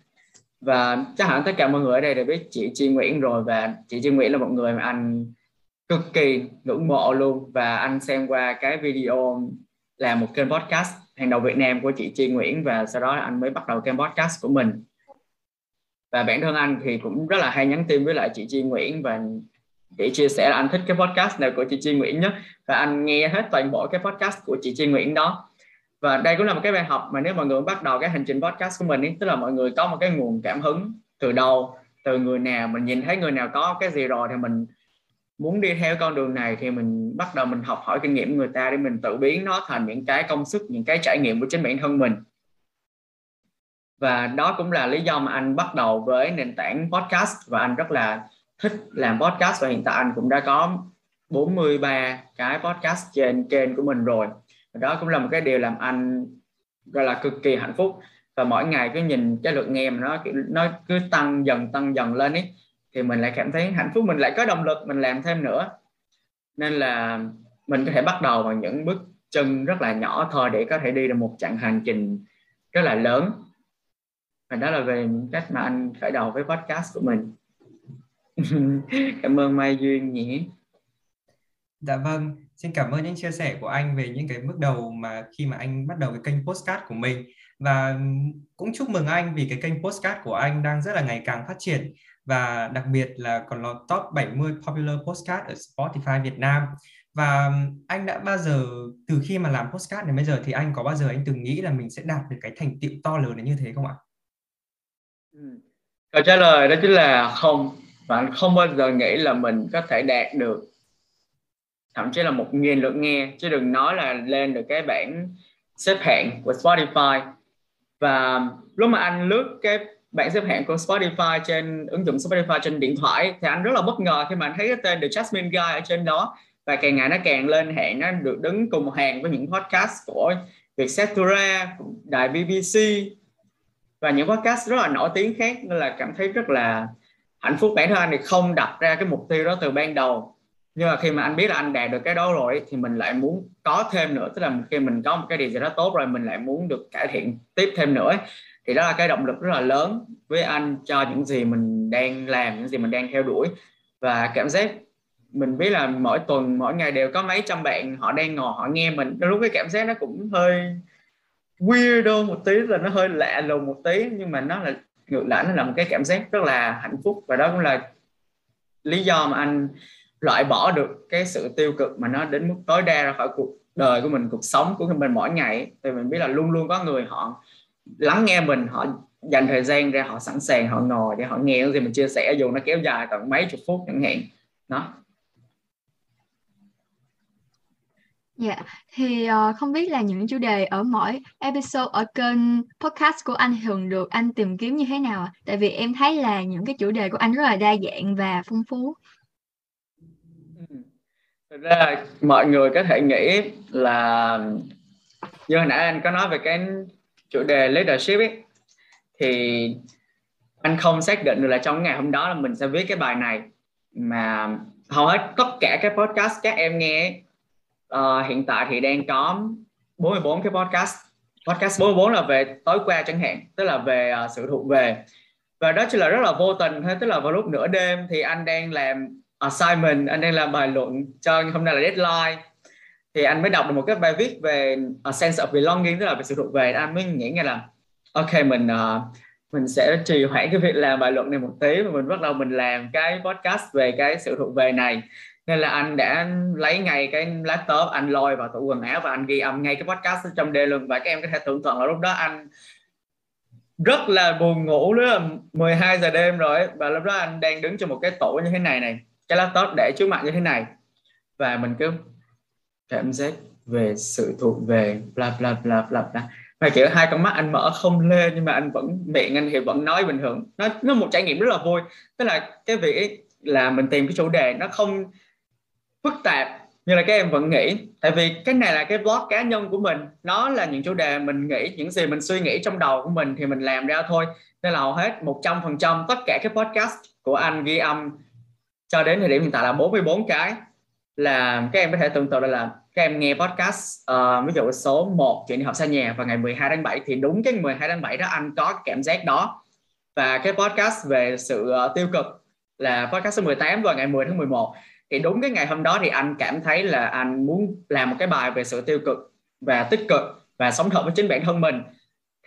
và chắc hẳn tất cả mọi người ở đây đều biết chị Chi Nguyễn rồi. Và chị Chi Nguyễn là một người mà anh cực kỳ ngưỡng mộ luôn. Và anh xem qua cái video là một kênh podcast hàng đầu Việt Nam của chị Chi Nguyễn. Và sau đó anh mới bắt đầu kênh podcast của mình. Và bản thân anh thì cũng rất là hay nhắn tin với lại chị Chi Nguyễn. Và để chia sẻ là anh thích cái podcast nào của chị Chi Nguyễn nhất. Và anh nghe hết toàn bộ cái podcast của chị Chi Nguyễn đó và đây cũng là một cái bài học mà nếu mọi người bắt đầu cái hành trình podcast của mình ý, tức là mọi người có một cái nguồn cảm hứng từ đâu từ người nào mình nhìn thấy người nào có cái gì rồi thì mình muốn đi theo con đường này thì mình bắt đầu mình học hỏi kinh nghiệm người ta để mình tự biến nó thành những cái công sức những cái trải nghiệm của chính bản thân mình. Và đó cũng là lý do mà anh bắt đầu với nền tảng podcast và anh rất là thích làm podcast và hiện tại anh cũng đã có 43 cái podcast trên kênh của mình rồi đó cũng là một cái điều làm anh gọi là cực kỳ hạnh phúc. Và mỗi ngày cứ nhìn cái lượt nghe mà nó nó cứ tăng dần tăng dần lên ấy thì mình lại cảm thấy hạnh phúc mình lại có động lực mình làm thêm nữa. Nên là mình có thể bắt đầu bằng những bước chân rất là nhỏ thôi để có thể đi được một chặng hành trình rất là lớn. Và đó là về những cách mà anh khởi đầu với podcast của mình. Cảm ơn Mai Duyên nhỉ. Dạ vâng, xin cảm ơn những chia sẻ của anh về những cái bước đầu mà khi mà anh bắt đầu cái kênh postcard của mình. Và ừ, cũng chúc mừng anh vì cái kênh postcard của anh đang rất là ngày càng phát triển. Và đặc biệt là còn là top 70 popular postcard ở Spotify Việt Nam. Và ừ, anh đã bao giờ, từ khi mà làm postcard đến bây giờ thì anh có bao giờ anh từng nghĩ là mình sẽ đạt được cái thành tựu to lớn đến như thế không ạ? Ừ. câu trả lời đó chính là không. Bạn không bao giờ nghĩ là mình có thể đạt được thậm chí là một nghìn lượt nghe chứ đừng nói là lên được cái bảng xếp hạng của Spotify. Và lúc mà anh lướt cái bảng xếp hạng của Spotify trên ứng dụng Spotify trên điện thoại thì anh rất là bất ngờ khi mà anh thấy cái tên The Jasmine Guy ở trên đó. Và càng ngày nó càng lên hạng nó được đứng cùng hàng với những podcast của Vietcetera, đài BBC và những podcast rất là nổi tiếng khác nên là cảm thấy rất là hạnh phúc. Bản thân anh thì không đặt ra cái mục tiêu đó từ ban đầu nhưng mà khi mà anh biết là anh đạt được cái đó rồi thì mình lại muốn có thêm nữa. Tức là khi mình có một cái điều gì đó tốt rồi, mình lại muốn được cải thiện tiếp thêm nữa thì đó là cái động lực rất là lớn với anh cho những gì mình đang làm, những gì mình đang theo đuổi. Và cảm giác mình biết là mỗi tuần, mỗi ngày đều có mấy trăm bạn họ đang ngồi, họ nghe mình. Lúc cái cảm giác nó cũng hơi weirdo một tí là nó hơi lạ lùng một tí. Nhưng mà nó là, ngược lại, nó là một cái cảm giác rất là hạnh phúc. Và đó cũng là lý do mà anh loại bỏ được cái sự tiêu cực mà nó đến mức tối đa ra khỏi cuộc đời của mình cuộc sống của mình mỗi ngày thì mình biết là luôn luôn có người họ lắng nghe mình họ dành thời gian ra họ sẵn sàng họ ngồi để họ nghe những gì mình chia sẻ dù nó kéo dài tận mấy chục phút chẳng hạn đó Dạ, thì uh, không biết là những chủ đề ở mỗi episode ở kênh podcast của anh thường được anh tìm kiếm như thế nào ạ? Tại vì em thấy là những cái chủ đề của anh rất là đa dạng và phong phú. Thực ra mọi người có thể nghĩ là như hồi nãy anh có nói về cái chủ đề leadership ấy thì anh không xác định được là trong ngày hôm đó là mình sẽ viết cái bài này mà hầu hết tất cả các podcast các em nghe uh, hiện tại thì đang có 44 cái podcast. Podcast 44 là về tối qua chẳng hạn tức là về uh, sự thuộc về. Và đó chỉ là rất là vô tình thôi tức là vào lúc nửa đêm thì anh đang làm À, assignment anh đang làm bài luận cho hôm nay là deadline. Thì anh mới đọc được một cái bài viết về a sense of belonging tức là về sự thuộc về. Anh mới nghĩ ngay là ok mình uh, mình sẽ trì hoãn cái việc làm bài luận này một tí và mình bắt đầu mình làm cái podcast về cái sự thuộc về này. Nên là anh đã lấy ngay cái laptop anh lôi vào tủ quần áo và anh ghi âm ngay cái podcast trong đêm luôn và các em có thể tưởng tượng là lúc đó anh rất là buồn ngủ nữa là 12 giờ đêm rồi và lúc đó anh đang đứng trong một cái tủ như thế này này cái laptop để trước mặt như thế này. Và mình cứ cảm giác về sự thuộc về, bla bla bla bla bla. Và kiểu hai con mắt anh mở không lên nhưng mà anh vẫn, miệng anh thì vẫn nói bình thường. Nó nó một trải nghiệm rất là vui. Tức là cái việc là mình tìm cái chủ đề nó không phức tạp như là các em vẫn nghĩ. Tại vì cái này là cái blog cá nhân của mình. Nó là những chủ đề mình nghĩ, những gì mình suy nghĩ trong đầu của mình thì mình làm ra thôi. Nên là hầu hết một trăm phần trăm tất cả cái podcast của anh ghi âm cho đến thời điểm hiện tại là 44 cái là các em có thể tưởng tượng là các em nghe podcast uh, ví dụ số 1 chuyện đi học xa nhà vào ngày 12 tháng 7 thì đúng cái 12 tháng 7 đó anh có cái cảm giác đó. Và cái podcast về sự uh, tiêu cực là podcast số 18 vào ngày 10 tháng 11 thì đúng cái ngày hôm đó thì anh cảm thấy là anh muốn làm một cái bài về sự tiêu cực và tích cực và sống thật với chính bản thân mình.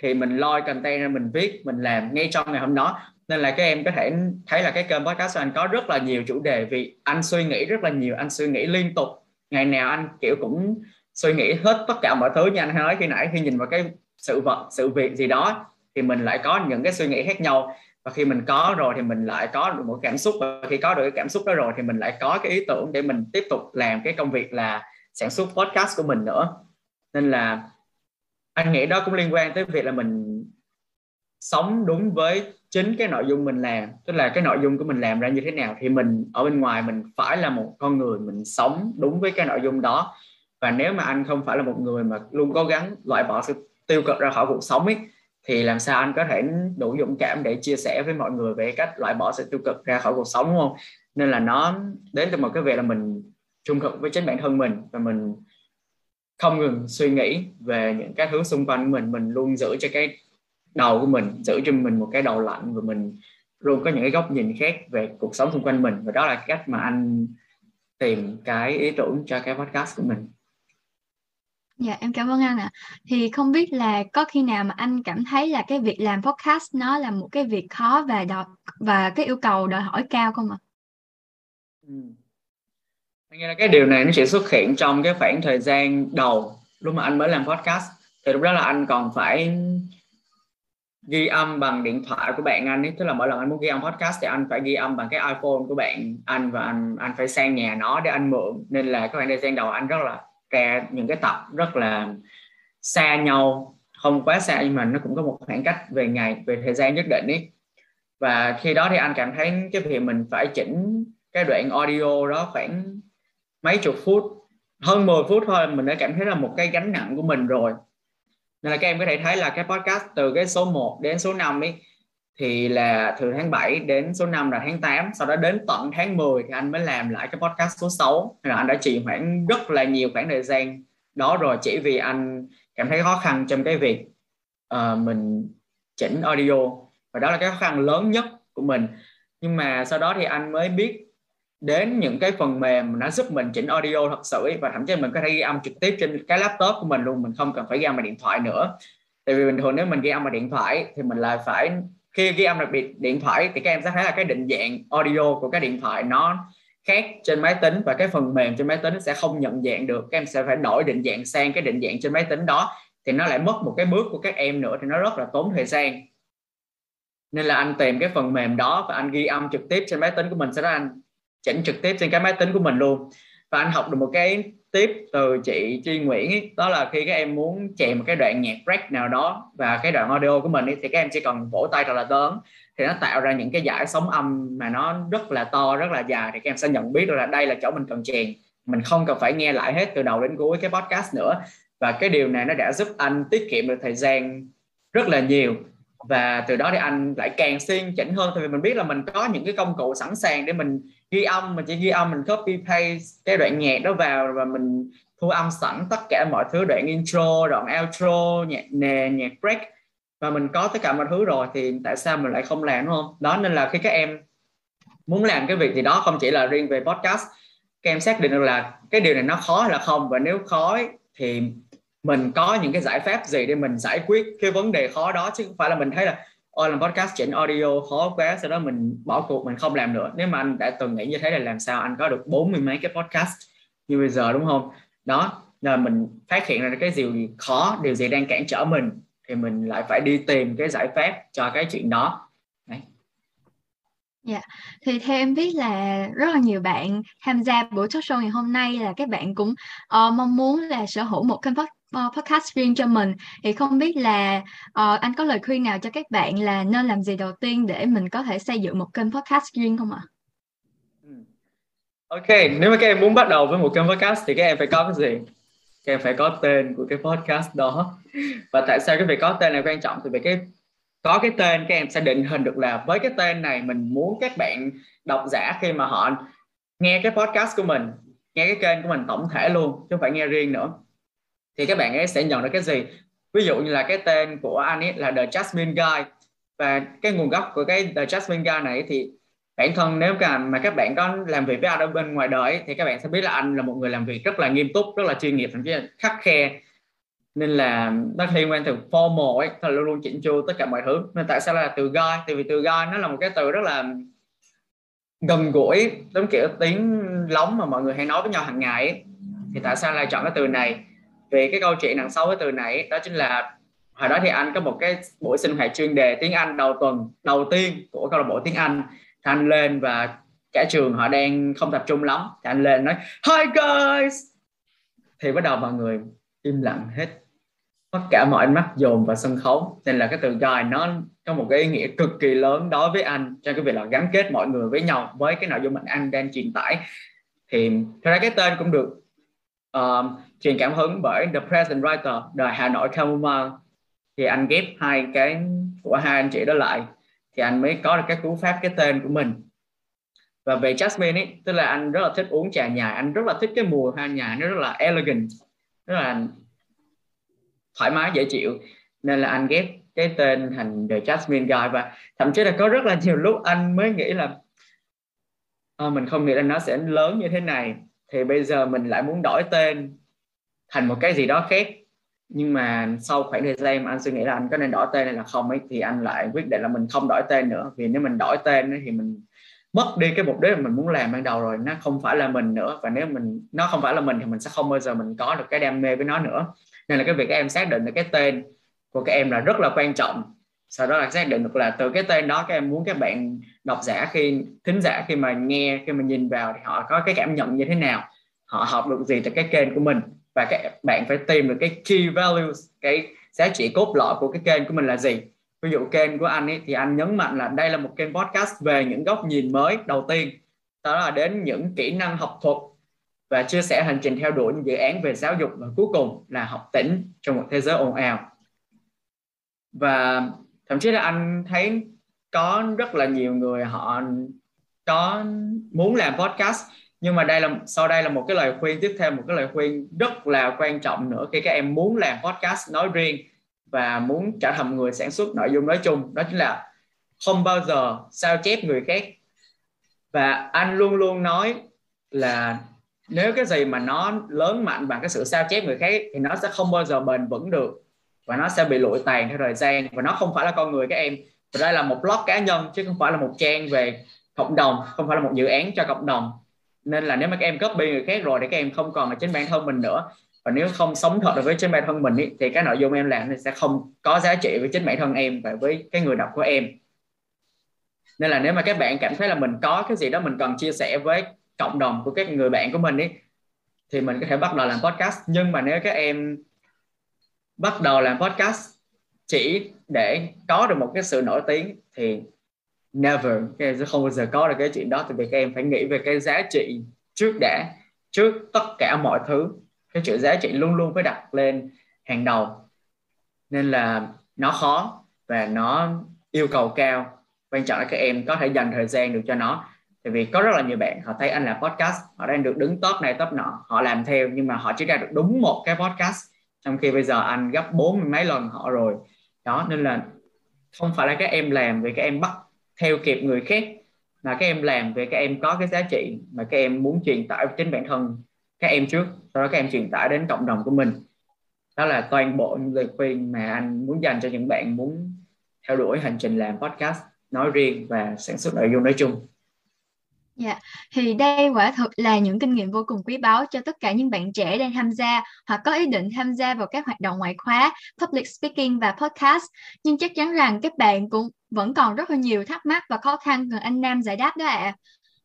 Thì mình lôi content ra mình viết mình làm ngay trong ngày hôm đó nên là các em có thể thấy là cái kênh podcast của anh có rất là nhiều chủ đề vì anh suy nghĩ rất là nhiều, anh suy nghĩ liên tục. Ngày nào anh, kiểu, cũng suy nghĩ hết tất cả mọi thứ như anh nói khi nãy. Khi nhìn vào cái sự vật, sự việc gì đó thì mình lại có những cái suy nghĩ khác nhau. Và khi mình có rồi thì mình lại có được một cảm xúc. Và khi có được cái cảm xúc đó rồi thì mình lại có cái ý tưởng để mình tiếp tục làm cái công việc là sản xuất podcast của mình nữa. Nên là anh nghĩ đó cũng liên quan tới việc là mình sống đúng với chính cái nội dung mình làm, tức là cái nội dung của mình làm ra như thế nào thì mình, ở bên ngoài mình phải là một con người, mình sống đúng với cái nội dung đó. Và nếu mà anh không phải là một người mà luôn cố gắng loại bỏ sự tiêu cực ra khỏi cuộc sống ấy, thì làm sao anh có thể đủ dũng cảm để chia sẻ với mọi người về cách loại bỏ sự tiêu cực ra khỏi cuộc sống, đúng không? Nên là nó đến từ một cái việc là mình trung thực với chính bản thân mình và mình không ngừng suy nghĩ về những cái thứ xung quanh mình mình luôn giữ cho cái đầu của mình giữ cho mình một cái đầu lạnh và mình luôn có những cái góc nhìn khác về cuộc sống xung quanh mình và đó là cách mà anh tìm cái ý tưởng cho cái podcast của mình Dạ em cảm ơn anh ạ. Thì không biết là có khi nào mà anh cảm thấy là cái việc làm podcast nó là một cái việc khó và đòi và cái yêu cầu đòi hỏi cao không ạ? Ừ. Anh nghĩ là cái điều này nó sẽ xuất hiện trong cái khoảng thời gian đầu lúc mà anh mới làm podcast thì lúc đó là anh còn phải ghi âm bằng điện thoại của bạn anh ấy. Tức là mỗi lần anh muốn ghi âm podcast thì anh phải ghi âm bằng cái iPhone của bạn anh và anh anh phải sang nhà nó để anh mượn. Nên là các bạn đây gian đầu anh rất là ra những cái tập rất là xa nhau, không quá xa nhưng mà nó cũng có một khoảng cách về ngày, về thời gian nhất định ấy. Và khi đó thì anh cảm thấy cái việc mình phải chỉnh cái đoạn audio đó khoảng mấy chục phút, hơn 10 phút thôi, mình đã cảm thấy là một cái gánh nặng của mình rồi nên là các em có thể thấy là cái podcast từ cái số 1 đến số 5 ấy thì là từ tháng 7 đến số 5 là tháng 8 sau đó đến tận tháng 10 thì anh mới làm lại cái podcast số 6 là anh đã trì hoãn rất là nhiều khoảng thời gian đó rồi chỉ vì anh cảm thấy khó khăn trong cái việc uh, mình chỉnh audio. Và đó là cái khó khăn lớn nhất của mình. Nhưng mà sau đó thì anh mới biết đến những cái phần mềm nó giúp mình chỉnh audio thật sự và thậm chí mình có thể ghi âm trực tiếp trên cái laptop của mình luôn, mình không cần phải ghi âm bằng điện thoại nữa. Tại vì bình thường nếu mình ghi âm bằng điện thoại thì mình lại phải, khi ghi âm đặc biệt điện thoại thì các em sẽ thấy là cái định dạng audio của cái điện thoại nó khác trên máy tính, và cái phần mềm trên máy tính sẽ không nhận dạng được. Các em sẽ phải đổi định dạng sang cái định dạng trên máy tính đó, thì nó lại mất một cái bước của các em nữa, thì nó rất là tốn thời gian. Nên là anh tìm cái phần mềm đó và anh ghi âm trực tiếp trên máy tính của mình, sau đó anh chỉnh trực tiếp trên cái máy tính của mình luôn. Và anh học được một cái tiếp từ chị Chi Nguyễn ấy, đó là khi các em muốn chèn một cái đoạn nhạc break nào đó và cái đoạn audio của mình ấy, thì các em chỉ cần vỗ tay thật là lớn thì nó tạo ra những cái dải sóng âm mà nó rất là to rất là dài thì các em sẽ nhận biết được là đây là chỗ mình cần chèn. Mình không cần phải nghe lại hết từ đầu đến cuối cái podcast nữa. Và cái điều này nó đã giúp anh tiết kiệm được thời gian rất là nhiều. Và từ đó thì anh lại càng xuyên chỉnh hơn tại vì mình biết là mình có những cái công cụ sẵn sàng để mình ghi âm, mình chỉ ghi âm, mình copy paste cái đoạn nhạc đó vào và mình thu âm sẵn tất cả mọi thứ, đoạn intro, đoạn outro, nhạc nền, nhạc break. Và mình có tất cả mọi thứ rồi thì tại sao mình lại không làm, đúng không? Đó nên là khi các em muốn làm cái việc gì đó, không chỉ là riêng về podcast, các em xác định được là cái điều này nó khó hay là không. Và nếu khó thì mình có những cái giải pháp gì để mình giải quyết cái vấn đề khó đó? Chứ không phải là mình thấy là ôi làm podcast chỉnh audio khó quá sau đó mình bỏ cuộc mình không làm nữa. Nếu mà anh đã từng nghĩ như thế là làm sao anh có được bốn mươi mấy cái podcast như bây giờ đúng không? Đó là mình phát hiện ra cái gì khó điều gì đang cản trở mình thì mình lại phải đi tìm cái giải pháp cho cái chuyện đó. Dạ, thì theo em biết là rất là nhiều bạn tham gia buổi talk show ngày hôm nay là các bạn cũng uh, mong muốn là sở hữu một kênh uh, podcast riêng cho mình. Thì không biết là uh, anh có lời khuyên nào cho các bạn là nên làm gì đầu tiên để mình có thể xây dựng một kênh podcast riêng không ạ? À? Ok, nếu mà các em muốn bắt đầu với một kênh podcast thì các em phải có cái gì? Các em phải có tên của cái podcast đó. Và tại sao cái việc có tên là quan trọng? Thì vì cái có cái tên các em sẽ định hình được là với cái tên này mình muốn các bạn độc giả khi mà họ nghe cái podcast của mình nghe cái kênh của mình tổng thể luôn chứ không phải nghe riêng nữa thì các bạn ấy sẽ nhận được cái gì? Ví dụ như là cái tên của anh ấy là The Jasmine Guy. Và cái nguồn gốc của cái The Jasmine Guy này thì bản thân nếu cả mà các bạn có làm việc với anh ở bên ngoài đời thì các bạn sẽ biết là anh là một người làm việc rất là nghiêm túc, rất là chuyên nghiệp, thậm chí là khắc khe. Nên là nó liên quan từ formal ấy là luôn luôn chỉnh chu tất cả mọi thứ. Nên tại sao là từ guy? Tại vì từ guy nó là một cái từ rất là gần gũi, giống kiểu tiếng lóng mà mọi người hay nói với nhau hàng ngày ấy. thì tại sao lại chọn cái từ này? Về cái câu chuyện đằng sau cái từ này, đó chính là hồi đó thì anh có một cái buổi sinh hoạt chuyên đề tiếng Anh đầu tuần, đầu tiên của câu lạc bộ tiếng Anh. Thì anh lên và cả trường họ đang không tập trung lắm, thì anh lên nói, hi guys! Thì bắt đầu mọi người im lặng hết. Tất cả mọi ánh mắt dồn vào sân khấu. Nên là cái từ guide nó có một cái ý nghĩa cực kỳ lớn đối với anh trong cái việc là gắn kết mọi người với nhau với cái nội dung mà anh đang truyền tải. Thì thật ra cái tên cũng được um, truyền cảm hứng bởi The Present Writer đời Hà Nội Camomile thì anh ghép hai cái của hai anh chị đó lại thì anh mới có được cái cú pháp cái tên của mình. Và về Jasmine ấy tức là anh rất là thích uống trà nhài anh rất là thích cái mùi hoa nhài nó rất là elegant rất là thoải mái dễ chịu. Nên là anh ghép cái tên thành The Jasmine Guy. Và thậm chí là có rất là nhiều lúc anh mới nghĩ là à, mình không nghĩ là nó sẽ lớn như thế này thì bây giờ mình lại muốn đổi tên thành một cái gì đó khác. Nhưng mà sau khoảng thời gian mà anh suy nghĩ là anh có nên đổi tên hay là không ấy thì anh lại quyết định là mình không đổi tên nữa. Vì nếu mình đổi tên ấy, thì mình mất đi cái mục đích mà mình muốn làm ban đầu rồi. Nó không phải là mình nữa. Và nếu mình nó không phải là mình thì mình sẽ không bao giờ mình có được cái đam mê với nó nữa. Nên là cái việc các em xác định được cái tên của các em là rất là quan trọng sau đó là xác định được là từ cái tên đó các em muốn các bạn độc giả khi, thính giả khi mà nghe, khi mà nhìn vào thì họ có cái cảm nhận như thế nào? Họ học được gì từ cái kênh của mình? Và các bạn phải tìm được cái key values, cái giá trị cốt lõi của cái kênh của mình là gì? Ví dụ kênh của anh ấy thì anh nhấn mạnh là đây là một kênh podcast về những góc nhìn mới đầu tiên. Đó là đến những kỹ năng học thuật và chia sẻ hành trình theo đuổi những dự án về giáo dục. Và cuối cùng là học tỉnh trong một thế giới ồn ào. Và thậm chí là anh thấy có rất là nhiều người họ có muốn làm podcast, nhưng mà đây là, sau đây là một cái lời khuyên, tiếp theo một cái lời khuyên rất là quan trọng nữa, khi các em muốn làm podcast nói riêng và muốn trở thành người sản xuất nội dung nói chung, đó chính là không bao giờ sao chép người khác. Và anh luôn luôn nói là nếu cái gì mà nó lớn mạnh bằng cái sự sao chép người khác thì nó sẽ không bao giờ bền vững được và nó sẽ bị lụi tàn theo thời gian. Và nó không phải là con người các em. Và đây là một blog cá nhân chứ không phải là một trang về cộng đồng không phải là một dự án cho cộng đồng. Nên là nếu mà các em copy người khác rồi thì các em không còn là chính bản thân mình nữa. Và nếu không sống thật được với chính bản thân mình ý, thì cái nội dung em làm thì sẽ không có giá trị với chính bản thân em và với cái người đọc của em. Nên là nếu mà các bạn cảm thấy là mình có cái gì đó mình cần chia sẻ với cộng đồng của các người bạn của mình ý, thì mình có thể bắt đầu làm podcast. Nhưng mà nếu các em bắt đầu làm podcast, chỉ để có được một cái sự nổi tiếng thì never em sẽ không bao giờ có được cái chuyện đó, tại vì các em phải nghĩ về cái giá trị trước đã, trước tất cả mọi thứ. Cái chữ giá trị luôn luôn phải đặt lên hàng đầu. Nên là nó khó và nó yêu cầu cao. Quan trọng là các em có thể dành thời gian được cho nó. Tại vì có rất là nhiều bạn, họ thấy anh làm podcast, họ đang được đứng top này, top nọ, họ làm theo, nhưng mà họ chỉ ra được đúng một cái podcast trong khi bây giờ anh gấp bốn mấy lần họ rồi. Đó, nên là không phải là các em làm vì các em bắt theo kịp người khác, mà các em làm vì các em có cái giá trị mà các em muốn truyền tải chính bản thân các em trước, sau đó các em truyền tải đến cộng đồng của mình. Đó là toàn bộ những lời khuyên mà anh muốn dành cho những bạn muốn theo đuổi hành trình làm podcast nói riêng và sản xuất nội dung nói chung. Dạ, thì đây quả thực là những kinh nghiệm vô cùng quý báu cho tất cả những bạn trẻ đang tham gia hoặc có ý định tham gia vào các hoạt động ngoại khóa, public speaking và podcast. Nhưng chắc chắn rằng các bạn cũng vẫn còn rất là nhiều thắc mắc và khó khăn cần anh Nam giải đáp đó ạ. À.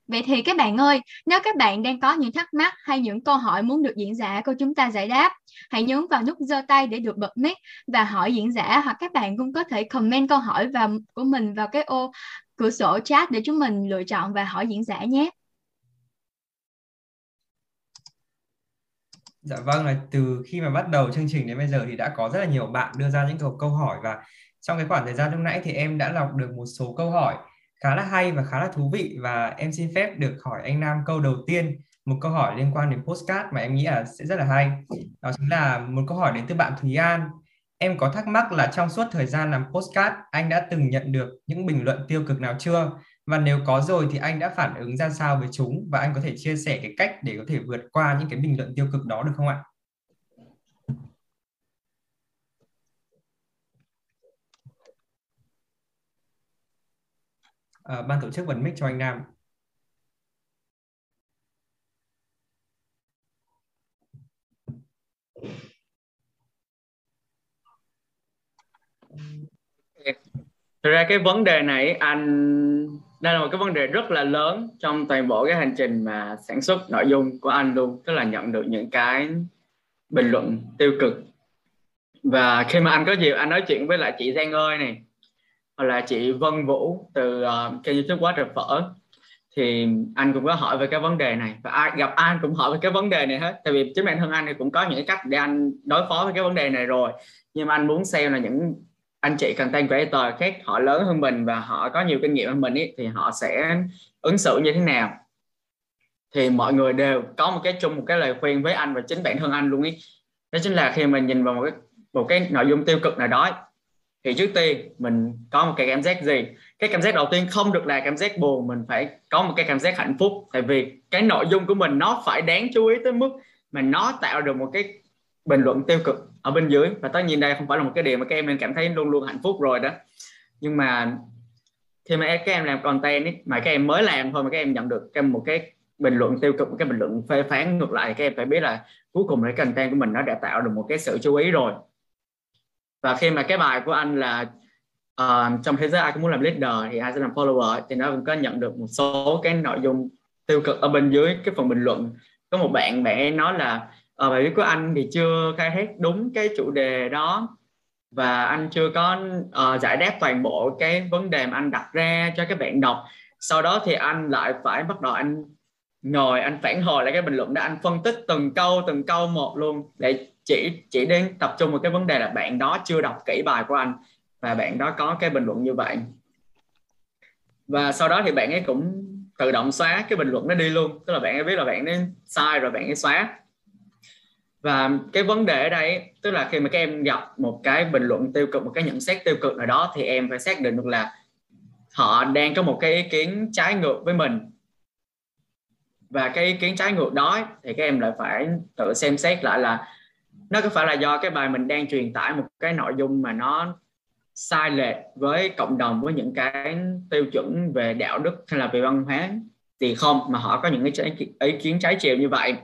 Vậy thì các bạn ơi, nếu các bạn đang có những thắc mắc hay những câu hỏi muốn được diễn giả của chúng ta giải đáp, hãy nhấn vào nút giơ tay để được bật mic và hỏi diễn giả hoặc các bạn cũng có thể comment câu hỏi và của mình vào cái ô cửa sổ chat để chúng mình lựa chọn và hỏi diễn giả nhé. Dạ vâng, là từ khi mà bắt đầu chương trình đến bây giờ thì đã có rất là nhiều bạn đưa ra những câu câu hỏi và trong cái khoảng thời gian lúc nãy thì em đã lọc được một số câu hỏi khá là hay và khá là thú vị. Và em xin phép được hỏi anh Nam câu đầu tiên, một câu hỏi liên quan đến postcard mà em nghĩ là sẽ rất là hay. Đó chính là một câu hỏi đến từ bạn Thúy An. Em có thắc mắc là trong suốt thời gian làm postcard, anh đã từng nhận được những bình luận tiêu cực nào chưa? Và nếu có rồi thì anh đã phản ứng ra sao với chúng? Và anh có thể chia sẻ cái cách để có thể vượt qua những cái bình luận tiêu cực đó được không ạ? À, ban tổ chức bật mic cho anh Nam. thực ra cái vấn đề này anh đây là một cái vấn đề rất là lớn trong toàn bộ cái hành trình mà sản xuất nội dung của anh luôn tức là nhận được những cái bình luận tiêu cực và khi mà anh có dịp anh nói chuyện với lại chị Giang ơi này là chị Vân Vũ từ uh, kênh youtube quá trời phở thì anh cũng có hỏi về cái vấn đề này. Và ai gặp anh cũng hỏi về cái vấn đề này hết. Tại vì chính bản thân anh thì cũng có những cách để anh đối phó với cái vấn đề này rồi. Nhưng mà anh muốn xem là những anh chị content creator khác họ lớn hơn mình và họ có nhiều kinh nghiệm hơn mình ý, thì họ sẽ ứng xử như thế nào? Thì mọi người đều có một cái chung một cái lời khuyên với anh và chính bản thân anh luôn ý đó chính là khi mình nhìn vào một cái một cái nội dung tiêu cực nào đó thì trước tiên mình có một cái cảm giác gì? Cái cảm giác đầu tiên không được là cảm giác buồn mình phải có một cái cảm giác hạnh phúc. Tại vì cái nội dung của mình nó phải đáng chú ý tới mức mà nó tạo được một cái bình luận tiêu cực ở bên dưới. Và tất nhiên đây không phải là một cái điều mà các em nên cảm thấy luôn luôn hạnh phúc rồi đó. Nhưng mà khi mà các em làm content ấy, mà các em mới làm thôi mà các em nhận được một cái bình luận tiêu cực một cái bình luận phê phán ngược lại các em phải biết là cuối cùng cái content của mình nó đã tạo được một cái sự chú ý rồi và khi mà cái bài của anh là uh, trong thế giới ai cũng muốn làm leader thì ai sẽ làm follower thì nó cũng có nhận được một số cái nội dung tiêu cực ở bên dưới cái phần bình luận. Có một bạn mẹ nói là uh, bài viết của anh thì chưa khai thác đúng cái chủ đề đó và anh chưa có uh, giải đáp toàn bộ cái vấn đề mà anh đặt ra cho các bạn đọc. Sau đó thì anh lại phải bắt đầu anh ngồi anh phản hồi lại cái bình luận đó anh phân tích từng câu từng câu một luôn để chỉ chỉ đến tập trung vào cái vấn đề là bạn đó chưa đọc kỹ bài của anh và bạn đó có cái bình luận như vậy. Và sau đó thì bạn ấy cũng tự động xóa cái bình luận nó đi luôn. Tức là bạn ấy biết là bạn ấy sai rồi bạn ấy xóa. Và cái vấn đề ở đây, tức là khi mà các em gặp một cái bình luận tiêu cực, một cái nhận xét tiêu cực nào đó thì em phải xác định được là họ đang có một cái ý kiến trái ngược với mình. Và cái ý kiến trái ngược đó thì các em lại phải tự xem xét lại là nó có phải là do cái bài mình đang truyền tải một cái nội dung mà nó sai lệch với cộng đồng với những cái tiêu chuẩn về đạo đức hay là về văn hóa thì không mà họ có những cái ý kiến trái chiều như vậy.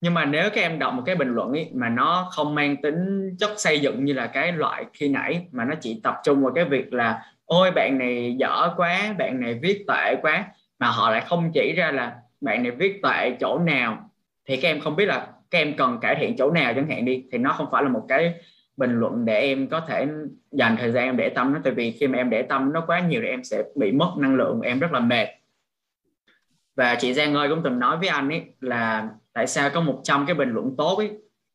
Nhưng mà nếu các em đọc một cái bình luận ấy, mà nó không mang tính chất xây dựng như là cái loại khi nãy mà nó chỉ tập trung vào cái việc là ôi bạn này dở quá bạn này viết tệ quá mà họ lại không chỉ ra là bạn này viết tệ chỗ nào thì các em không biết là các em cần cải thiện chỗ nào chẳng hạn đi, thì nó không phải là một cái bình luận để em có thể dành thời gian em để tâm nó tại vì khi mà em để tâm nó quá nhiều thì em sẽ bị mất năng lượng, em rất là mệt. Và chị Giang ơi cũng từng nói với anh ấy là tại sao có 100 cái bình luận tốt ấy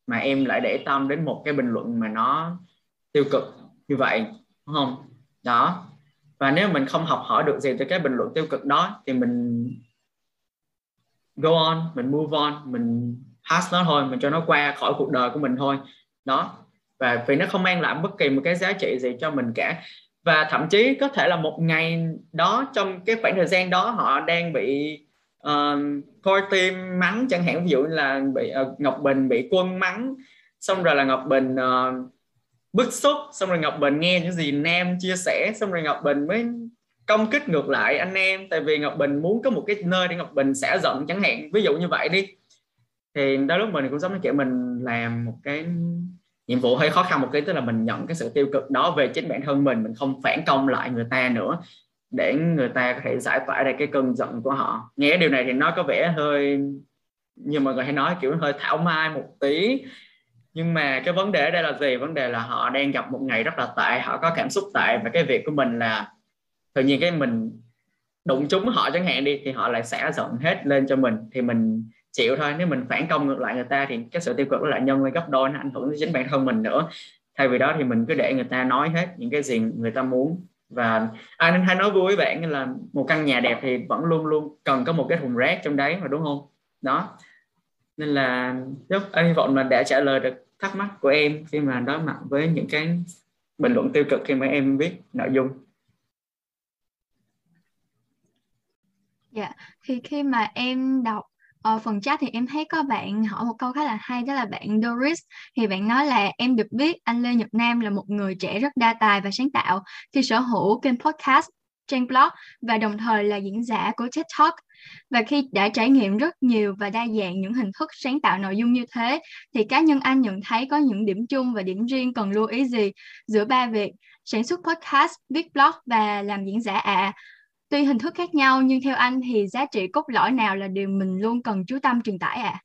mà em lại để tâm đến một cái bình luận mà nó tiêu cực như vậy, đúng không? Đó. Và nếu mình không học hỏi được gì từ cái bình luận tiêu cực đó thì mình go on, mình move on, mình pass nó thôi mình cho nó qua khỏi cuộc đời của mình thôi. Đó. Và vì nó không mang lại bất kỳ một cái giá trị gì cho mình cả. Và thậm chí có thể là một ngày đó trong cái khoảng thời gian đó họ đang bị uh, coi tim mắng chẳng hạn. Ví dụ là bị uh, Ngọc Bình bị quân mắng xong rồi là Ngọc Bình uh, bức xúc xong rồi Ngọc Bình nghe những gì Nam chia sẻ xong rồi Ngọc Bình mới công kích ngược lại anh em tại vì Ngọc Bình muốn có một cái nơi để Ngọc Bình xả giận chẳng hạn. Ví dụ như vậy đi thì đôi lúc mình cũng giống như kiểu mình làm một cái nhiệm vụ hơi khó khăn một cái tức là mình nhận cái sự tiêu cực đó về chính bản thân mình mình không phản công lại người ta nữa, để người ta có thể giải tỏa ra cái cơn giận của họ. Nghe điều này thì nó có vẻ hơi, như mọi người hay nói, kiểu hơi thảo mai một tí. Nhưng mà cái vấn đề ở đây là gì? Vấn đề là họ đang gặp một ngày rất là tệ, họ có cảm xúc tệ, và cái việc của mình là tự nhiên cái mình đụng trúng họ chẳng hạn đi, thì họ lại xả giận hết lên cho mình. Thì mình chịu thôi. Nếu mình phản công ngược lại người ta thì cái sự tiêu cực nó lại nhân lên gấp đôi nó ảnh hưởng đến chính bản thân mình nữa. Thay vì đó thì mình cứ để người ta nói hết những cái gì người ta muốn. Và anh hay nói vui với bạn là một căn nhà đẹp thì vẫn luôn luôn cần có một cái thùng rác trong đấy mà đúng không? Đó. Nên là giúp anh hy vọng là đã trả lời được thắc mắc của em khi mà đối mặt với những cái bình luận tiêu cực khi mà em viết nội dung. Dạ, thì khi mà em đọc Ờ, phần chat thì em thấy có bạn hỏi một câu khá là hay đó là bạn Doris thì bạn nói là em được biết anh Lê Nhật Nam là một người trẻ rất đa tài và sáng tạo khi sở hữu kênh podcast trang blog và đồng thời là diễn giả của TED Talk và khi đã trải nghiệm rất nhiều và đa dạng những hình thức sáng tạo nội dung như thế thì cá nhân anh nhận thấy có những điểm chung và điểm riêng cần lưu ý gì giữa ba việc sản xuất podcast, viết blog và làm diễn giả ạ à? Tuy hình thức khác nhau nhưng theo anh thì giá trị cốt lõi nào là điều mình luôn cần chú tâm truyền tải ạ? À?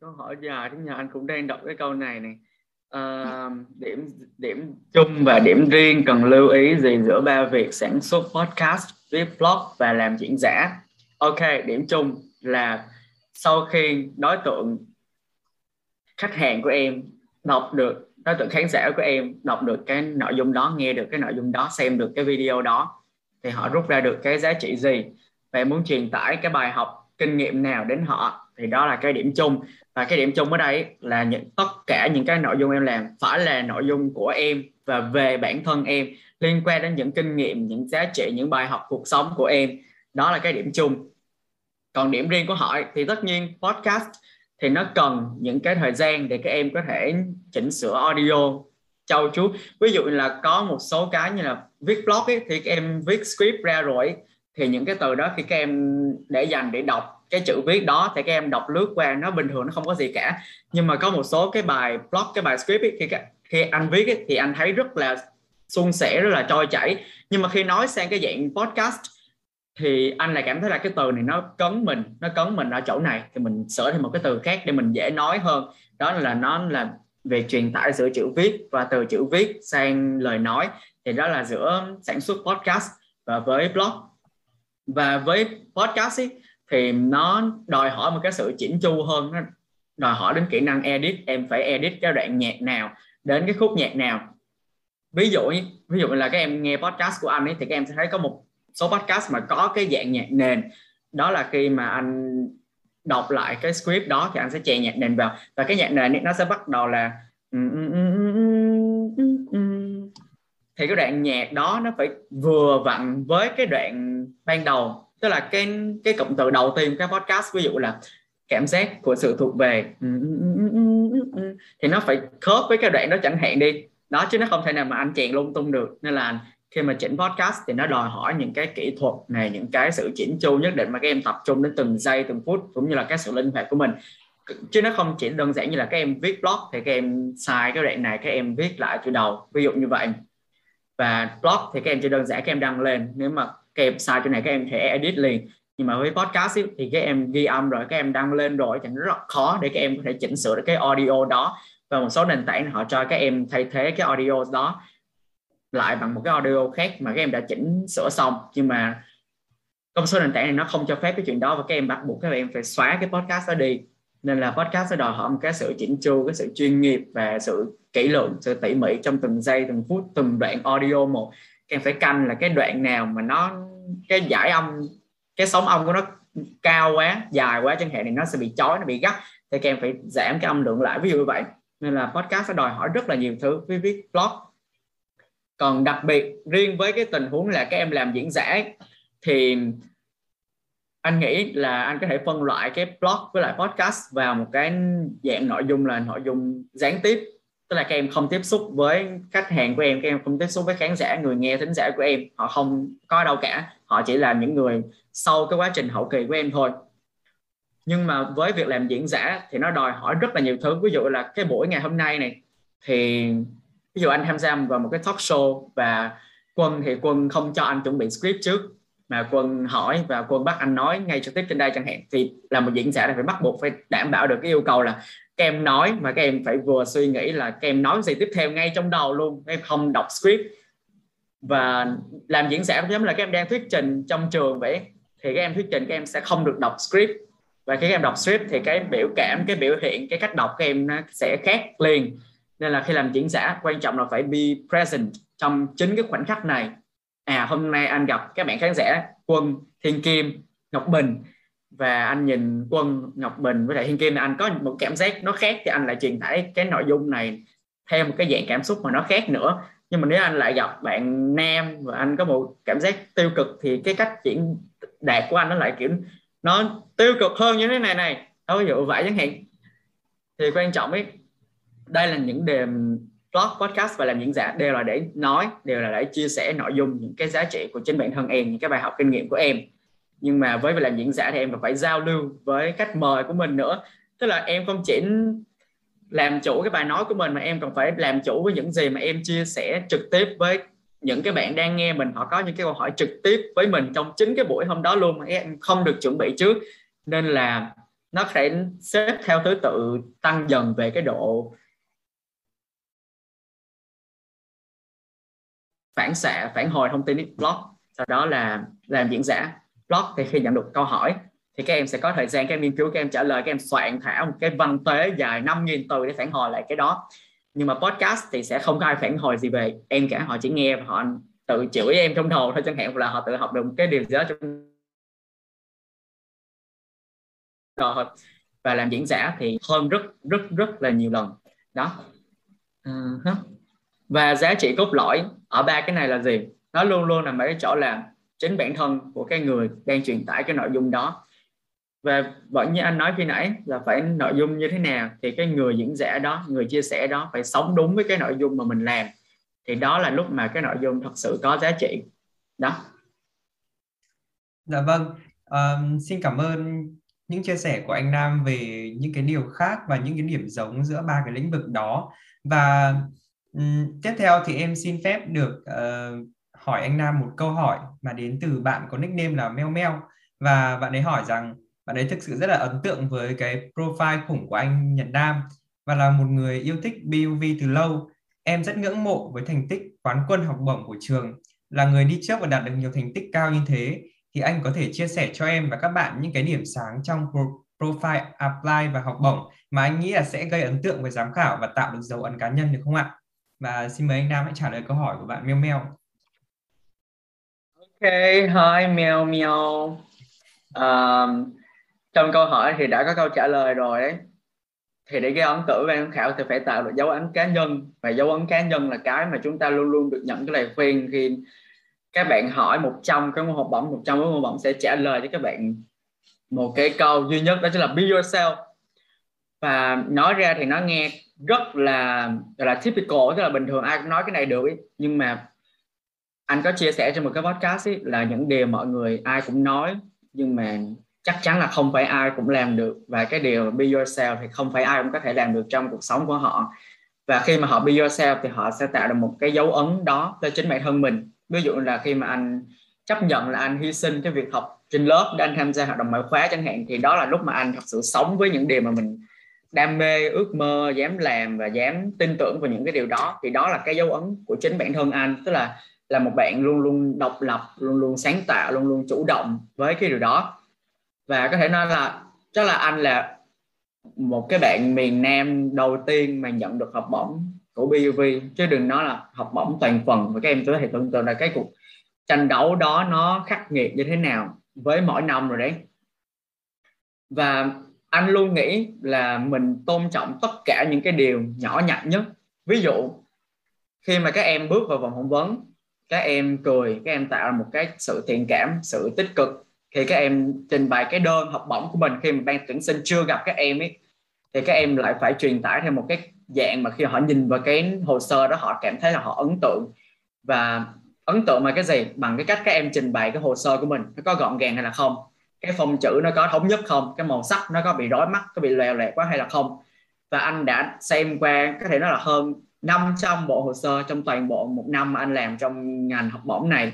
Câu hỏi dài thế nhà anh cũng đang đọc cái câu này này. À, điểm điểm chung và điểm riêng cần lưu ý gì giữa ba việc sản xuất podcast, viết blog và làm diễn giả? Ok, điểm chung là sau khi đối tượng khách hàng của em đọc được đối tượng khán giả của em đọc được cái nội dung đó, nghe được cái nội dung đó, xem được cái video đó, thì họ rút ra được cái giá trị gì? Và em muốn truyền tải cái bài học, kinh nghiệm nào đến họ? Thì đó là cái điểm chung. Và cái điểm chung ở đây là những, tất cả những cái nội dung em làm phải là nội dung của em và về bản thân em, liên quan đến những kinh nghiệm, những giá trị, những bài học cuộc sống của em. Đó là cái điểm chung. Còn điểm riêng của họ thì tất nhiên podcast thì nó cần những cái thời gian để các em có thể chỉnh sửa audio trau chuốt. Ví dụ là có một số cái như là viết blog ấy, thì các em viết script ra rồi thì những cái từ đó khi các em để dành để đọc cái chữ viết đó thì các em đọc lướt qua nó bình thường nó không có gì cả. Nhưng mà có một số cái bài blog cái bài script ấy, khi khi anh viết ấy, thì anh thấy rất là suôn sẻ rất là trôi chảy. Nhưng mà khi nói sang cái dạng podcast thì anh lại cảm thấy là cái từ này nó cấn mình nó cấn mình ở chỗ này. Thì mình sửa thêm một cái từ khác để mình dễ nói hơn. Đó là nó là về truyền tải giữa chữ viết và từ chữ viết sang lời nói. Thì đó là giữa sản xuất podcast và với blog. Và với podcast ấy, thì nó đòi hỏi một cái sự chỉnh chu hơn. Nó đòi hỏi đến kỹ năng edit. Em phải edit cái đoạn nhạc nào đến cái khúc nhạc nào. Ví dụ ví dụ là các em nghe podcast của anh ấy thì các em sẽ thấy có một số podcast mà có cái dạng nhạc nền đó là khi mà anh đọc lại cái script đó thì anh sẽ chèn nhạc nền vào và cái nhạc nền nó sẽ bắt đầu là thì cái đoạn nhạc đó nó phải vừa vặn với cái đoạn ban đầu tức là cái cái cụm từ đầu tiên cái podcast ví dụ là cảm giác của sự thuộc về thì nó phải khớp với cái đoạn đó chẳng hạn đi đó chứ nó không thể nào mà anh chèn lung tung được nên là khi mà chỉnh podcast thì nó đòi hỏi những cái kỹ thuật này những cái sự chỉnh chu nhất định mà các em tập trung đến từng giây từng phút cũng như là cái sự linh hoạt của mình chứ nó không chỉ đơn giản như là các em viết blog thì các em sai cái đoạn này các em viết lại từ đầu ví dụ như vậy và blog thì các em chỉ đơn giản các em đăng lên nếu mà các em sai chỗ này các em thể edit liền nhưng mà với podcast thì các em ghi âm rồi các em đăng lên rồi thì nó rất khó để các em có thể chỉnh sửa được cái audio đó và một số nền tảng họ cho các em thay thế cái audio đó lại bằng một cái audio khác mà các em đã chỉnh sửa xong. Nhưng mà công số nền tảng này nó không cho phép cái chuyện đó và các em bắt buộc các em phải xóa cái podcast đó đi. Nên là podcast sẽ đòi hỏi một cái sự chỉnh chu, cái sự chuyên nghiệp và sự kỹ lưỡng, sự tỉ mỉ trong từng giây, từng phút, từng đoạn audio một. Các em phải canh là cái đoạn nào mà nó, cái giải âm, cái sóng âm của nó cao quá, dài quá chẳng hạn thì nó sẽ bị chói, nó bị gắt. Thì các em phải giảm cái âm lượng lại. Ví dụ như vậy. Nên là podcast sẽ đòi hỏi rất là nhiều thứ. Với viết blog còn đặc biệt, riêng với cái tình huống là các em làm diễn giả thì anh nghĩ là anh có thể phân loại cái blog với lại podcast vào một cái dạng nội dung là nội dung gián tiếp. Tức là các em không tiếp xúc với khách hàng của em, các em không tiếp xúc với khán giả, người nghe, thính giả của em. Họ không có đâu cả. Họ chỉ là những người sau cái quá trình hậu kỳ của em thôi. Nhưng mà với việc làm diễn giả thì nó đòi hỏi rất là nhiều thứ. Ví dụ là cái buổi ngày hôm nay này, thì ví dụ anh tham gia vào một cái talk show và quân thì quân không cho anh chuẩn bị script trước, mà quân hỏi và quân bắt anh nói ngay trực tiếp trên đây chẳng hạn, thì là một diễn giả là phải bắt buộc phải đảm bảo được cái yêu cầu là các em nói, mà các em phải vừa suy nghĩ là các em nói gì tiếp theo ngay trong đầu luôn, các em không đọc script. Và làm diễn giả giống là các em đang thuyết trình trong trường vậy, thì các em thuyết trình các em sẽ không được đọc script. Và khi các em đọc script thì cái biểu cảm, cái biểu hiện, cái cách đọc các em nó sẽ khác liền nên là khi làm diễn giả, quan trọng là phải be present trong chính cái khoảnh khắc này. À hôm nay anh gặp các bạn khán giả quân, thiên kim, ngọc bình. Và anh nhìn quân, ngọc bình với lại thiên kim, anh có một cảm giác nó khác thì anh lại truyền tải cái nội dung này theo một cái dạng cảm xúc mà nó khác nữa. Nhưng mà nếu anh lại gặp bạn nam và anh có một cảm giác tiêu cực thì cái cách diễn đạt của anh nó lại, kiểu, nó tiêu cực hơn như thế này này. Ví dụ vậy chẳng hạn. Thì quan trọng ấy đây là những đề blog, podcast và làm diễn giả đều là để nói, đều là để chia sẻ nội dung, những cái giá trị của chính bản thân em, những cái bài học kinh nghiệm của em. Nhưng mà với việc làm diễn giả thì em phải giao lưu với khách mời của mình nữa. Tức là em không chỉ làm chủ cái bài nói của mình mà em còn phải làm chủ với những gì mà em chia sẻ trực tiếp với những cái bạn đang nghe mình. Họ có những cái câu hỏi trực tiếp với mình trong chính cái buổi hôm đó luôn mà em không được chuẩn bị trước. Nên là nó sẽ xếp theo thứ tự, tăng dần về cái độ phản xạ, phản hồi thông tin blog, sau đó là làm diễn giả. Blog thì khi nhận được câu hỏi, thì các em sẽ có thời gian, các em nghiên cứu, các em trả lời, các em soạn thảo một cái văn tế dài 5.000 từ để phản hồi lại cái đó. Nhưng mà podcast thì sẽ không có ai phản hồi gì về em cả, họ chỉ nghe và họ tự chửi em trong đầu thôi, chẳng hạn là họ tự học được một cái điều gì đó trong rồi và làm diễn giả thì hơn rất rất rất là nhiều lần. Đó. Uh-huh và giá trị cốt lõi ở ba cái này là gì? Nó luôn luôn nằm ở cái chỗ là chính bản thân của cái người đang truyền tải cái nội dung đó. Và vẫn như anh nói khi nãy là phải nội dung như thế nào thì cái người diễn giả đó người chia sẻ đó phải sống đúng với cái nội dung mà mình làm. Thì đó là lúc mà cái nội dung thật sự có giá trị. Đó. Dạ vâng. Um, xin cảm ơn những chia sẻ của anh Nam về những cái điều khác và những cái điểm giống giữa ba cái lĩnh vực đó. Và tiếp theo thì em xin phép được uh, hỏi anh Nam một câu hỏi mà đến từ bạn có nickname là Meo Meo và bạn ấy hỏi rằng bạn ấy thực sự rất là ấn tượng với cái profile khủng của anh Nhật Nam và là một người yêu thích BUV từ lâu. Em rất ngưỡng mộ với thành tích quán quân học bổng của trường. Là người đi trước và đạt được nhiều thành tích cao như thế thì anh có thể chia sẻ cho em và các bạn những cái điểm sáng trong profile apply và học bổng mà anh nghĩ là sẽ gây ấn tượng với giám khảo và tạo được dấu ấn cá nhân được không ạ? Và xin mời anh Nam hãy trả lời câu hỏi của bạn Meo Meo. Ok, hi Meo Meo. Um, trong câu hỏi thì đã có câu trả lời rồi đấy thì để gây ấn tượng với giám khảo thì phải tạo được dấu ấn cá nhân và dấu ấn cá nhân là cái mà chúng ta luôn luôn được nhận cái lời khuyên khi các bạn hỏi 100 cái môn học bổng 100 cái môn bổng sẽ trả lời cho các bạn một cái câu duy nhất đó chính là be yourself và nói ra thì nó nghe rất là là typical tức là bình thường ai cũng nói cái này được ý. nhưng mà anh có chia sẻ trong một cái podcast ý, là những điều mọi người ai cũng nói nhưng mà chắc chắn là không phải ai cũng làm được. Và cái điều be yourself thì không phải ai cũng có thể làm được trong cuộc sống của họ. Và khi mà họ be yourself thì họ sẽ tạo được một cái dấu ấn đó cho chính bản thân mình. Ví dụ là khi mà anh chấp nhận là anh hy sinh cái việc học trên lớp để anh tham gia hoạt động ngoại khóa chẳng hạn thì đó là lúc mà anh thật sự sống với những điều mà mình đam mê, ước mơ, dám làm và dám tin tưởng vào những cái điều đó, thì đó là cái dấu ấn của chính bản thân anh. Tức là là một bạn luôn luôn độc lập, luôn luôn sáng tạo, luôn luôn chủ động với cái điều đó. Và có thể nói là, chắc là anh là một cái bạn miền Nam đầu tiên mà nhận được học bổng của BUV chứ đừng nói là học bổng toàn phần và các em có thể tưởng tượng là cái cuộc tranh đấu đó nó khắc nghiệt như thế nào với mỗi năm rồi đấy. Và anh luôn nghĩ là mình tôn trọng tất cả những cái điều nhỏ nhặt nhất. Ví dụ, khi mà các em bước vào vòng phỏng vấn, các em cười, các em tạo ra một cái sự thiện cảm, sự tích cực. Thì các em trình bày cái đơn học bổng của mình, khi mà ban tuyển sinh chưa gặp các em ấy thì các em lại phải truyền tải theo một cái dạng mà khi họ nhìn vào cái hồ sơ đó, họ cảm thấy là họ ấn tượng. Và ấn tượng mà cái gì? Bằng cái cách các em trình bày cái hồ sơ của mình, nó có gọn gàng hay là không cái phông chữ nó có thống nhất không? Cái màu sắc nó có bị rối mắt, có bị lèo lẹt quá hay là không? Và anh đã xem qua, có thể nói là hơn 500 bộ hồ sơ trong toàn bộ một năm mà anh làm trong ngành học bổng này.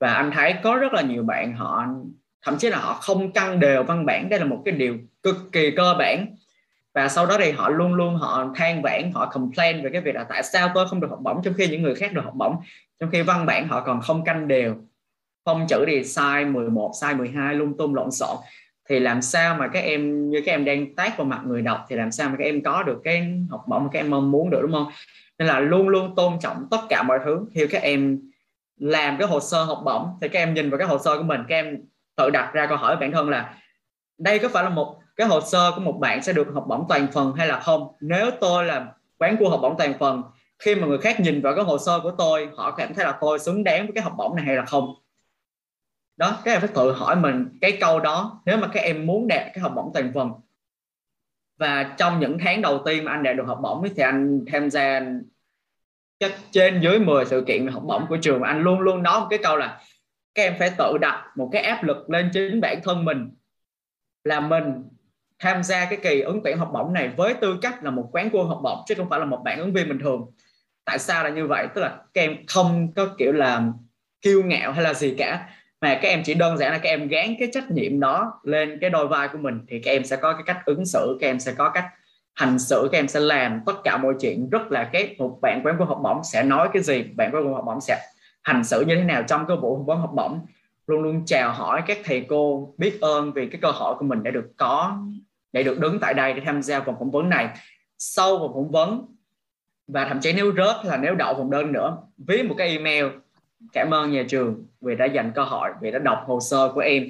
Và anh thấy có rất là nhiều bạn họ, thậm chí là họ không căn đều văn bản. Đây là một cái điều cực kỳ cơ bản. Và sau đó thì họ luôn luôn họ than vãn, họ complain về cái việc là tại sao tôi không được học bổng trong khi những người khác được học bổng, trong khi văn bản họ còn không canh đều phong chữ thì sai 11 sai 12 lung tung, lộn xộn. Thì làm sao mà các em, như các em đang tác vào mặt người đọc, thì làm sao mà các em có được cái học bổng mà các em mong muốn được, đúng không? Nên là luôn luôn tôn trọng tất cả mọi thứ. Khi các em làm cái hồ sơ học bổng, thì các em nhìn vào cái hồ sơ của mình, các em tự đặt ra câu hỏi với bản thân là, đây có phải là một cái hồ sơ của một bạn sẽ được học bổng toàn phần hay là không? Nếu tôi là quán cua học bổng toàn phần, khi mà người khác nhìn vào cái hồ sơ của tôi, họ cảm thấy là tôi xứng đáng với cái học bổng này hay là không? Đó các em phải tự hỏi mình cái câu đó, nếu mà các em muốn đạt cái học bổng toàn phần, và trong những tháng đầu tiên mà anh đạt được học bổng thì anh tham gia chắc trên dưới 10 sự kiện học bổng của trường anh luôn luôn nói một cái câu là các em phải tự đặt một cái áp lực lên chính bản thân mình, là mình tham gia cái kỳ ứng tuyển học bổng này với tư cách là một quán quân học bổng, chứ không phải là một bạn ứng viên bình thường. Tại sao là như vậy? Tức là các em không có kiểu là kiêu ngạo hay là gì cả mà các em chỉ đơn giản là các em gán cái trách nhiệm đó lên cái đôi vai của mình, thì các em sẽ có cái cách ứng xử các em sẽ có cách hành xử các em sẽ làm tất cả mọi chuyện. Rất là cái một bạn quán của học bổng sẽ nói cái gì, bạn quán của học bổng sẽ hành xử như thế nào trong cái vụ vấn học bổng. Luôn luôn chào hỏi các thầy cô, biết ơn vì cái cơ hội của mình đã được có để được đứng tại đây để tham gia vòng phỏng vấn này. Sau vòng phỏng vấn, và thậm chí nếu rớt là nếu đậu vòng đơn nữa viết một cái email cảm ơn nhà trường vì đã dành cơ hội vì đã đọc hồ sơ của em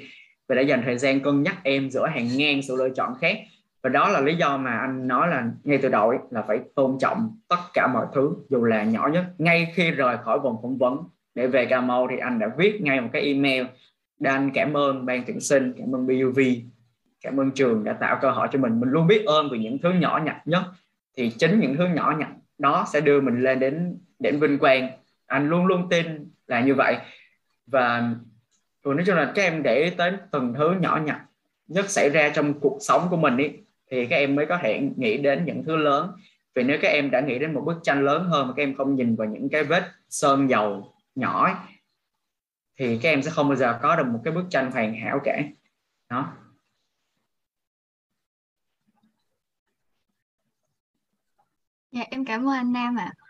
vì đã dành thời gian cân nhắc em giữa hàng ngang sự lựa chọn khác. Và đó là lý do mà anh nói là ngay từ đầu ấy, là phải tôn trọng tất cả mọi thứ dù là nhỏ nhất. Ngay khi rời khỏi vòng phỏng vấn để về Cà Mau thì anh đã viết ngay một cái email. Để anh cảm ơn ban tuyển sinh cảm ơn BUV cảm ơn trường đã tạo cơ hội cho mình. Mình luôn biết ơn về những thứ nhỏ nhặt nhất. Thì chính những thứ nhỏ nhặt đó sẽ đưa mình lên đến đến vinh quang. Anh luôn luôn tin là như vậy và nói chung là các em để ý tới từng thứ nhỏ nhặt nhất xảy ra trong cuộc sống của mình ý, thì các em mới có thể nghĩ đến những thứ lớn vì nếu các em đã nghĩ đến một bức tranh lớn hơn mà các em không nhìn vào những cái vết sơn dầu nhỏ ấy, thì các em sẽ không bao giờ có được một cái bức tranh hoàn hảo cả đó Dạ em cảm ơn anh Nam ạ. À.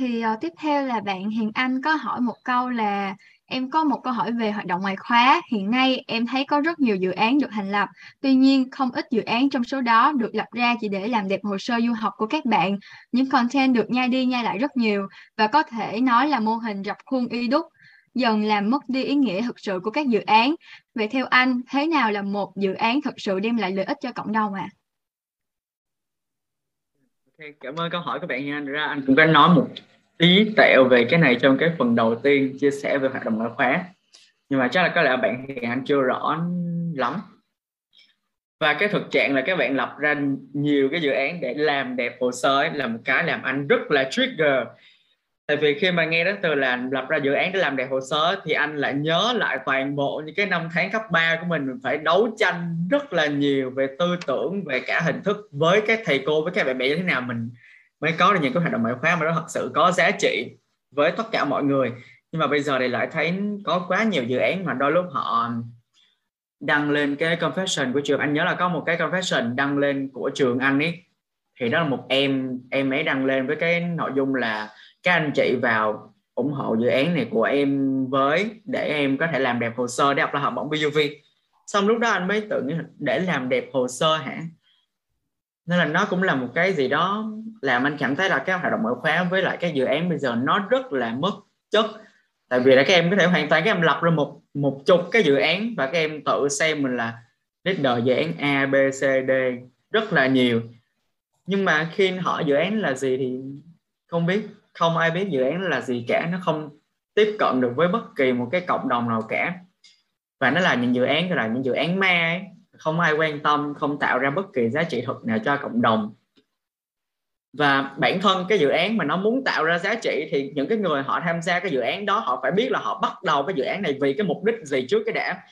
Thì uh, tiếp theo là bạn Hiền Anh có hỏi một câu là em có một câu hỏi về hoạt động ngoại khóa. Hiện nay em thấy có rất nhiều dự án được thành lập. Tuy nhiên không ít dự án trong số đó được lập ra chỉ để làm đẹp hồ sơ du học của các bạn. Những content được nhai đi nhai lại rất nhiều và có thể nói là mô hình rập khuôn y đúc dần làm mất đi ý nghĩa thực sự của các dự án. Vậy theo anh, thế nào là một dự án thực sự đem lại lợi ích cho cộng đồng ạ? À? Okay, cảm ơn câu hỏi của bạn nha. Ra anh cũng có nói một tí tẹo về cái này trong cái phần đầu tiên chia sẻ về hoạt động ngoại khóa. Nhưng mà chắc là có lẽ bạn hiện anh chưa rõ lắm. Và cái thực trạng là các bạn lập ra nhiều cái dự án để làm đẹp hồ sơ ấy, là một cái làm anh rất là trigger tại vì khi mà nghe đến từ là lập ra dự án để làm đẹp hồ sơ thì anh lại nhớ lại toàn bộ những cái năm tháng cấp 3 của mình. Mình phải đấu tranh rất là nhiều về tư tưởng, về cả hình thức với các thầy cô, với các bạn bè như thế nào mình mới có được những cái hoạt động ngoại khóa mà nó thật sự có giá trị với tất cả mọi người. Nhưng mà bây giờ thì lại thấy có quá nhiều dự án mà đôi lúc họ đăng lên cái confession của trường. Anh nhớ là có một cái confession đăng lên của trường anh ấy. Thì đó là một em em ấy đăng lên với cái nội dung là các anh chị vào ủng hộ dự án này của em với để em có thể làm đẹp hồ sơ để apply học bổng BUV xong lúc đó anh mới tự nghĩ để làm đẹp hồ sơ hả? Nên là nó cũng là một cái gì đó làm anh cảm thấy là cái hoạt động mở khóa với lại cái dự án bây giờ nó rất là mất chất. Tại vì là các em có thể hoàn toàn, các em lập ra một một chục cái dự án và các em tự xem mình là leader dự án A, B, C, D rất là nhiều. Nhưng mà khi hỏi dự án là gì thì không biết không ai biết dự án là gì cả, nó không tiếp cận được với bất kỳ một cái cộng đồng nào cả. Và nó là những dự án là những dự án ma ấy. không ai quan tâm, không tạo ra bất kỳ giá trị thực nào cho cộng đồng. Và bản thân cái dự án mà nó muốn tạo ra giá trị thì những cái người họ tham gia cái dự án đó, họ phải biết là họ bắt đầu cái dự án này vì cái mục đích gì trước cái đã.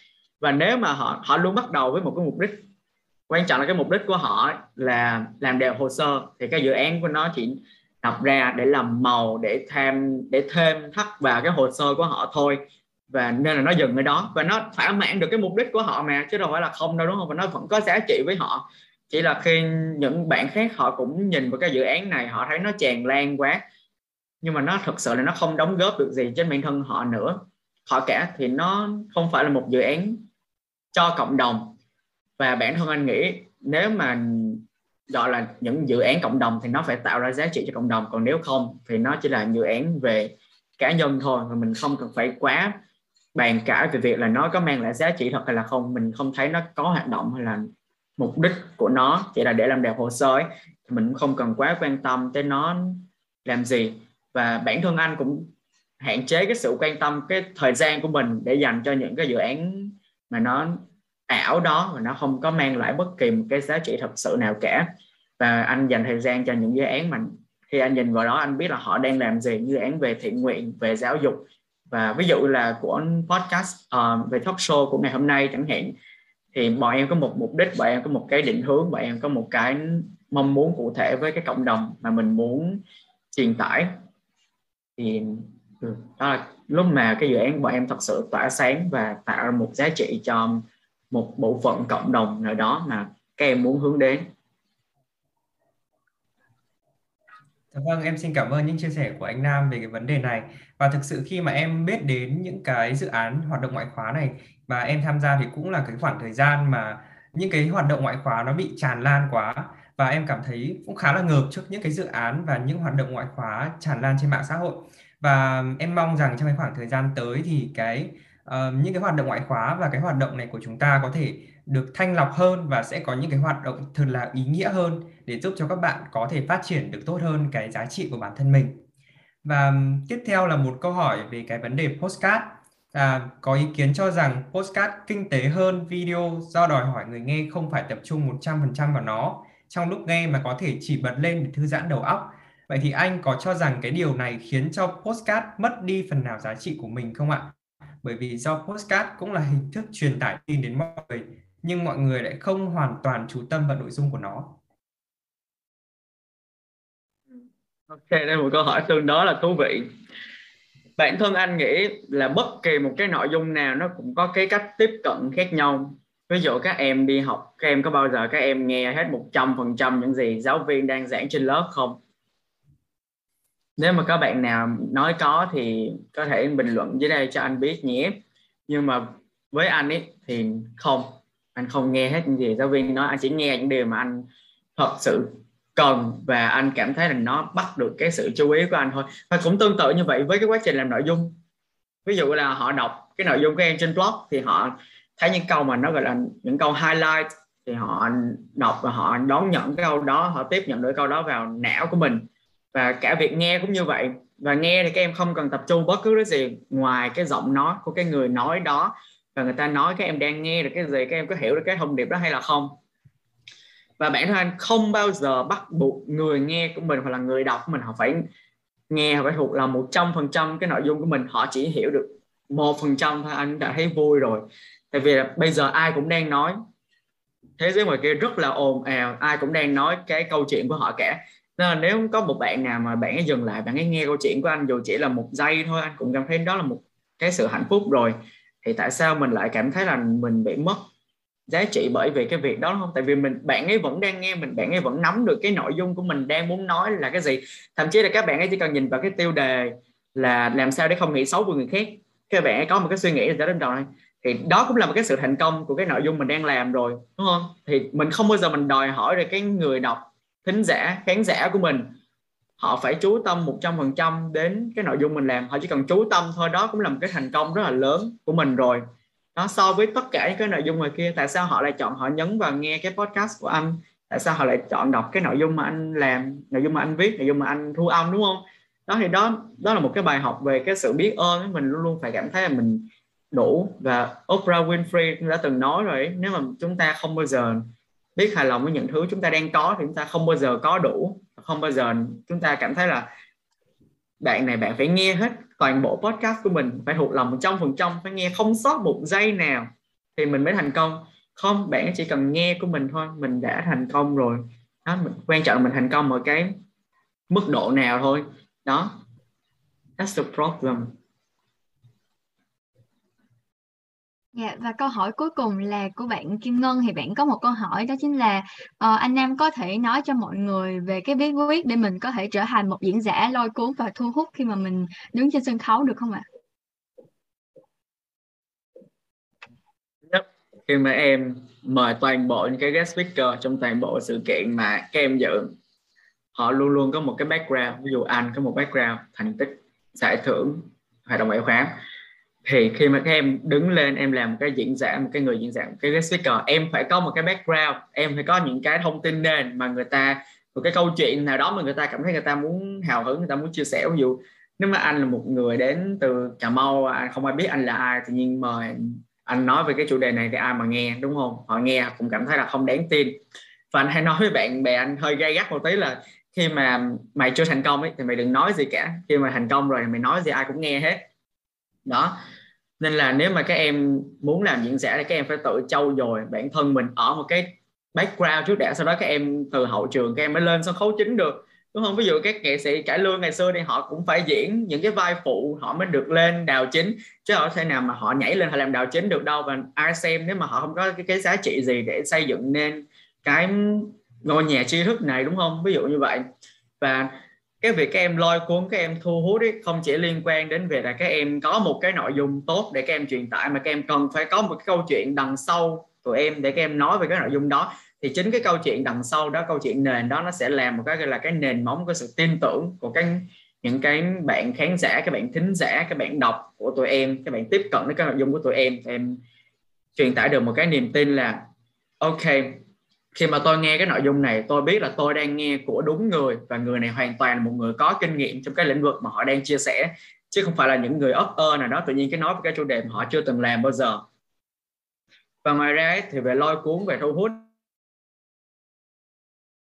Và nếu mà họ họ luôn bắt đầu với một cái mục đích, quan trọng là cái mục đích của họ là làm đều hồ sơ, thì cái dự án của nó chỉ đọc ra để làm màu, để thêm để thêm thắt vào cái hồ sơ của họ thôi. Và nên là nó dừng ở đó. Và nó thỏa mãn được cái mục đích của họ mà, chứ đâu phải là không đâu, đúng không? Và nó vẫn có giá trị với họ. Chỉ là khi những bạn khác họ cũng nhìn vào cái dự án này, họ thấy nó tràn lan quá. Nhưng mà nó thực sự là nó không đóng góp được gì trên bản thân họ nữa. Họ cả thì nó không phải là một dự án cho cộng đồng. Và bản thân anh nghĩ nếu mà gọi là những dự án cộng đồng thì nó phải tạo ra giá trị cho cộng đồng. Còn nếu không thì nó chỉ là dự án về cá nhân thôi và mình không cần phải quá bàn cãi về việc là nó có mang lại giá trị thật hay là không. Mình không thấy nó có hoạt động hay là mục đích của nó chỉ là để làm đẹp hồ sơ ấy, thì mình cũng không cần quá quan tâm tới nó làm gì. Và bản thân anh cũng hạn chế cái sự quan tâm cái thời gian của mình để dành cho những cái dự án mà nó ảo đó mà nó không có mang lại bất kỳ một cái giá trị thật sự nào cả. Và anh dành thời gian cho những dự án mà khi anh nhìn vào đó anh biết là họ đang làm gì như dự án về thiện nguyện về giáo dục. Và ví dụ là của podcast uh, về talk show của ngày hôm nay chẳng hạn thì bọn em có một mục đích bọn em có một cái định hướng bọn em có một cái mong muốn cụ thể với cái cộng đồng mà mình muốn truyền tải. Thì ừ, đó là lúc mà cái dự án bọn em thật sự tỏa sáng và tạo ra một giá trị cho một bộ phận cộng đồng nào đó mà các em muốn hướng đến dạ Vâng, em xin cảm ơn những chia sẻ của anh Nam về cái vấn đề này. Và thực sự khi mà em biết đến những cái dự án hoạt động ngoại khóa này mà em tham gia thì cũng là cái khoảng thời gian mà những cái hoạt động ngoại khóa nó bị tràn lan quá và em cảm thấy cũng khá là ngợp trước những cái dự án và những hoạt động ngoại khóa tràn lan trên mạng xã hội. Và em mong rằng trong cái khoảng thời gian tới thì cái uh, những cái hoạt động ngoại khóa và cái hoạt động này của chúng ta có thể được thanh lọc hơn và sẽ có những cái hoạt động thật là ý nghĩa hơn để giúp cho các bạn có thể phát triển được tốt hơn cái giá trị của bản thân mình. Và tiếp theo là một câu hỏi về cái vấn đề postcard. À, có ý kiến cho rằng postcard kinh tế hơn video do đòi hỏi người nghe không phải tập trung 100% vào nó trong lúc nghe mà có thể chỉ bật lên để thư giãn đầu óc. Vậy thì anh có cho rằng cái điều này khiến cho postcard mất đi phần nào giá trị của mình không ạ? Bởi vì do postcard cũng là hình thức truyền tải tin đến mọi người nhưng mọi người lại không hoàn toàn chú tâm vào nội dung của nó. Ok, đây là một câu hỏi tương đối là thú vị. Bản thân anh nghĩ là bất kỳ một cái nội dung nào nó cũng có cái cách tiếp cận khác nhau. Ví dụ các em đi học, các em có bao giờ các em nghe hết 100% những gì giáo viên đang giảng trên lớp không? Nếu mà các bạn nào nói có thì có thể bình luận dưới đây cho anh biết nhé. Nhưng mà với anh ấy thì không, anh không nghe hết những gì giáo viên nói. Anh chỉ nghe những điều mà anh thật sự cần và anh cảm thấy là nó bắt được cái sự chú ý của anh thôi. Và cũng tương tự như vậy với cái quá trình làm nội dung. Ví dụ là họ đọc cái nội dung của em trên blog thì họ thấy những câu mà nó gọi là những câu highlight thì họ đọc và họ đón nhận cái câu đó, họ tiếp nhận được câu đó vào não của mình và cả việc nghe cũng như vậy. Và nghe thì các em không cần tập trung bất cứ cái gì ngoài cái giọng nói của cái người nói đó. Và người ta nói các em đang nghe được cái gì, các em có hiểu được cái thông điệp đó hay là không. Và bản thân anh không bao giờ bắt buộc người nghe của mình hoặc là người đọc của mình, họ phải nghe, họ phải thuộc là một trăm phần trăm cái nội dung của mình. Họ chỉ hiểu được một phần trăm thôi, anh đã thấy vui rồi. Tại vì là bây giờ ai cũng đang nói. Thế giới ngoài kia rất là ồn ào, ai cũng đang nói cái câu chuyện của họ cả nên là nếu có một bạn nào mà bạn ấy dừng lại, bạn ấy nghe câu chuyện của anh dù chỉ là một giây thôi, anh cũng cảm thấy đó là một cái sự hạnh phúc rồi, thì tại sao mình lại cảm thấy là mình bị mất giá trị bởi vì cái việc đó không? Tại vì mình, bạn ấy vẫn đang nghe mình, bạn ấy vẫn nắm được cái nội dung của mình đang muốn nói là cái gì. Thậm chí là các bạn ấy chỉ cần nhìn vào cái tiêu đề là làm sao để không nghĩ xấu của người khác. Các bạn ấy có một cái suy nghĩ là đến đầu này thì đó cũng là một cái sự thành công của cái nội dung mình đang làm rồi, đúng không? Thì mình không bao giờ mình đòi hỏi được cái người đọc thính giả, khán giả của mình, họ phải chú tâm một trăm phần trăm đến cái nội dung mình làm. Họ chỉ cần chú tâm thôi, đó cũng là một cái thành công rất là lớn của mình rồi. Nó so với tất cả những cái nội dung ngoài kia, tại sao họ lại chọn, họ nhấn vào nghe cái podcast của anh? Tại sao họ lại chọn đọc cái nội dung mà anh làm, nội dung mà anh viết, nội dung mà anh thu âm, đúng không? Đó, thì đó đó là một cái bài học về cái sự biết ơn mình luôn luôn phải cảm thấy là mình đủ. Và Oprah Winfrey đã từng nói rồi nếu mà chúng ta không bao giờ biết hài lòng với những thứ chúng ta đang có thì chúng ta không bao giờ có đủ. Không bao giờ chúng ta cảm thấy là bạn này bạn phải nghe hết toàn bộ podcast của mình phải thuộc lòng một trăm phần trăm phải nghe không sót một giây nào thì mình mới thành công. Không bạn chỉ cần nghe của mình thôi mình đã thành công rồi. Đó mình, quan trọng là mình thành công ở cái mức độ nào thôi. Đó that's the problem. Dạ, và câu hỏi cuối cùng là của bạn Kim Ngân thì bạn có một câu hỏi đó chính là uh, anh Nam có thể nói cho mọi người về cái bí quyết để mình có thể trở thành một diễn giả lôi cuốn và thu hút khi mà mình đứng trên sân khấu được không ạ? Khi mà em mời toàn bộ những cái guest speaker trong toàn bộ sự kiện mà các em dự họ luôn luôn có một cái background. Ví dụ anh có một background thành tích giải thưởng hoạt động ngoại khóa thì khi mà các em đứng lên, em làm một cái diễn giả, một cái người diễn giả, một cái guest speaker, em phải có một cái background, em phải có những cái thông tin nền mà người ta, một cái câu chuyện nào đó mà người ta cảm thấy người ta muốn hào hứng, người ta muốn chia sẻ. Ví dụ, nếu mà anh là một người đến từ cà mau, anh không ai biết anh là ai, tự nhiên mời anh nói về cái chủ đề này thì ai mà nghe, đúng không? Họ nghe cũng cảm thấy là không đáng tin. Và anh hay nói với bạn bè anh hơi gay gắt một tí là, khi mà mày chưa thành công ấy, thì mày đừng nói gì cả. Khi mà thành công rồi thì mày nói gì ai cũng nghe hết. Đó nên là nếu mà các em muốn làm diễn giả thì các em phải tự trau dồi bản thân mình ở một cái background trước đã sau đó các em từ hậu trường các em mới lên sân khấu chính được đúng không? Ví dụ các nghệ sĩ cải lương ngày xưa thì họ cũng phải diễn những cái vai phụ họ mới được lên đào chính chứ họ thể nào mà họ nhảy lên họ làm đào chính được đâu. Và ai xem nếu mà họ không có cái, cái giá trị gì để xây dựng nên cái ngôi nhà tri thức này đúng không? Ví dụ như vậy. Và cái việc các em lôi cuốn các em thu hút ấy, không chỉ liên quan đến việc là các em có một cái nội dung tốt để các em truyền tải mà các em cần phải có một cái câu chuyện đằng sau tụi em để các em nói về cái nội dung đó. Thì chính cái câu chuyện đằng sau đó câu chuyện nền đó nó sẽ làm một cái gọi là cái nền móng của sự tin tưởng của các những cái bạn khán giả các bạn thính giả các bạn đọc của tụi em các bạn tiếp cận với cái nội dung của tụi em. Thì em truyền tải được một cái niềm tin là ok khi mà tôi nghe cái nội dung này tôi biết là tôi đang nghe của đúng người và người này hoàn toàn là một người có kinh nghiệm trong cái lĩnh vực mà họ đang chia sẻ chứ không phải là những người ấp ơ nào đó. Tự nhiên cái nói về cái chủ đề mà họ chưa từng làm bao giờ. Và ngoài ra ấy, thì về lôi cuốn về thu hút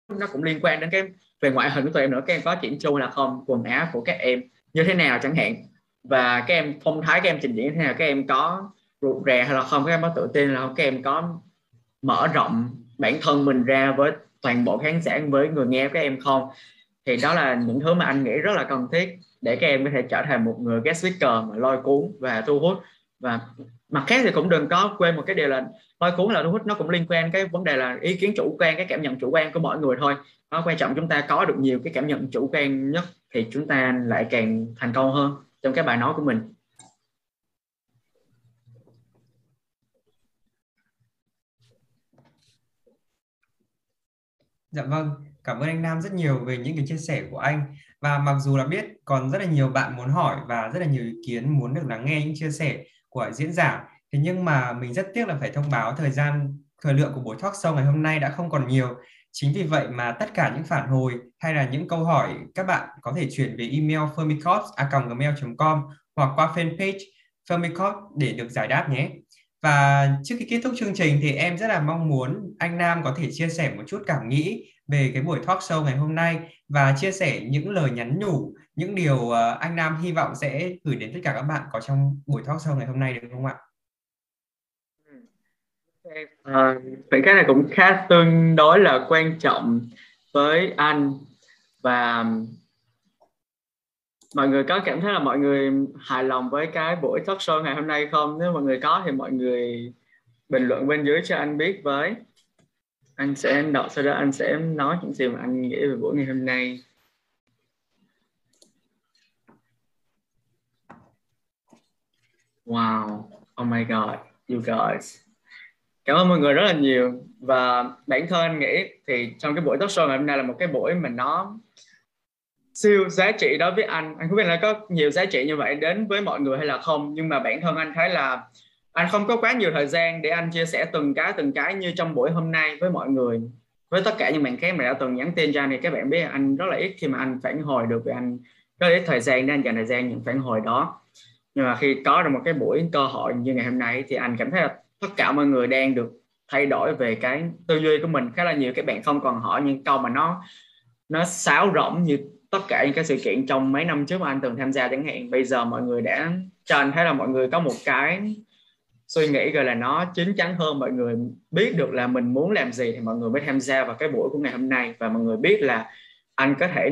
nó cũng liên quan đến cái về ngoại hình của tụi em nữa. Các em có chỉnh chu là không quần áo của các em như thế nào chẳng hạn. Và các em phong thái các em trình diễn như thế nào các em có rụt rè hay là không các em có tự tin là không các em có mở rộng bản thân mình ra với toàn bộ khán giả, với người nghe các em không? Thì đó là những thứ mà anh nghĩ rất là cần thiết để các em có thể trở thành một người guest speaker mà lôi cuốn và thu hút. Và mặt khác thì cũng đừng có quên một cái điều là lôi cuốn là thu hút, nó cũng liên quan cái vấn đề là ý kiến chủ quan, cái cảm nhận chủ quan của mọi người thôi. Nó quan trọng chúng ta có được nhiều cái cảm nhận chủ quan nhất thì chúng ta lại càng thành công hơn trong cái bài nói của mình. Dạ vâng, cảm ơn anh Nam rất nhiều về những cái chia sẻ của anh. Và mặc dù là biết còn rất là nhiều bạn muốn hỏi và rất là nhiều ý kiến muốn được lắng nghe những chia sẻ của diễn giả, thế nhưng mà mình rất tiếc là phải thông báo thời gian thời lượng của buổi talk show ngày hôm nay đã không còn nhiều. Chính vì vậy mà tất cả những phản hồi hay là những câu hỏi các bạn có thể chuyển về email fermicorp@gmail.com hoặc qua fanpage Fermicorp để được giải đáp nhé. Và trước khi kết thúc chương trình thì em rất là mong muốn anh Nam có thể chia sẻ một chút cảm nghĩ về cái buổi talk show ngày hôm nay và chia sẻ những lời nhắn nhủ, những điều ờ, anh Nam hy vọng sẽ gửi đến tất cả các bạn có trong buổi talk show ngày hôm nay được không ạ? À, vậy cái này cũng khá tương đối là quan trọng với anh và mọi người có cảm thấy là mọi người hài lòng với cái buổi talk show ngày hôm nay không? Nếu mọi người có thì mọi người bình luận bên dưới cho anh biết với. Anh sẽ đọc, sau đó anh sẽ nói những gì mà anh nghĩ về buổi ngày hôm nay. Wow. Oh my god, you guys. Cảm ơn mọi người rất là nhiều. Và bản thân anh nghĩ thì trong cái buổi talk show ngày hôm nay là một cái buổi mà nó siêu giá trị đối với anh. Anh không biết là có nhiều giá trị như vậy đến với mọi người hay là không, nhưng mà bản thân anh thấy là anh không có quá nhiều thời gian để anh chia sẻ từng cái từng cái như trong buổi hôm nay với mọi người. Với tất cả những bạn khác mà đã từng nhắn tin cho anh thì các bạn biết anh rất là ít khi mà anh phản hồi được vì anh rất ít thời gian để anh dành thời gian những phản hồi đó. Nhưng mà khi có được một cái buổi cơ hội như ngày hôm nay thì anh cảm thấy là tất cả mọi người đang được thay đổi về cái tư duy của mình. Khá là nhiều các bạn không còn hỏi những câu mà nó nó sáo rỗng như tất cả những cái sự kiện trong mấy năm trước mà anh từng tham gia. Chẳng hạn bây giờ mọi người đã cho anh thấy là mọi người có một cái suy nghĩ gọi là nó chín chắn hơn. Mọi người biết được là mình muốn làm gì thì mọi người mới tham gia vào cái buổi của ngày hôm nay. Và mọi người biết là anh có thể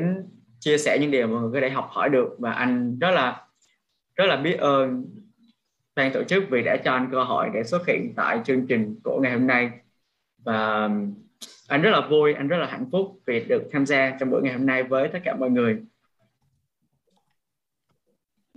chia sẻ những điều mà mọi người có thể học hỏi được. Và anh rất là rất là biết ơn ban tổ chức vì đã cho anh cơ hội để xuất hiện tại chương trình của ngày hôm nay. Và anh rất là vui anh rất là hạnh phúc vì được tham gia trong buổi ngày hôm nay với tất cả mọi người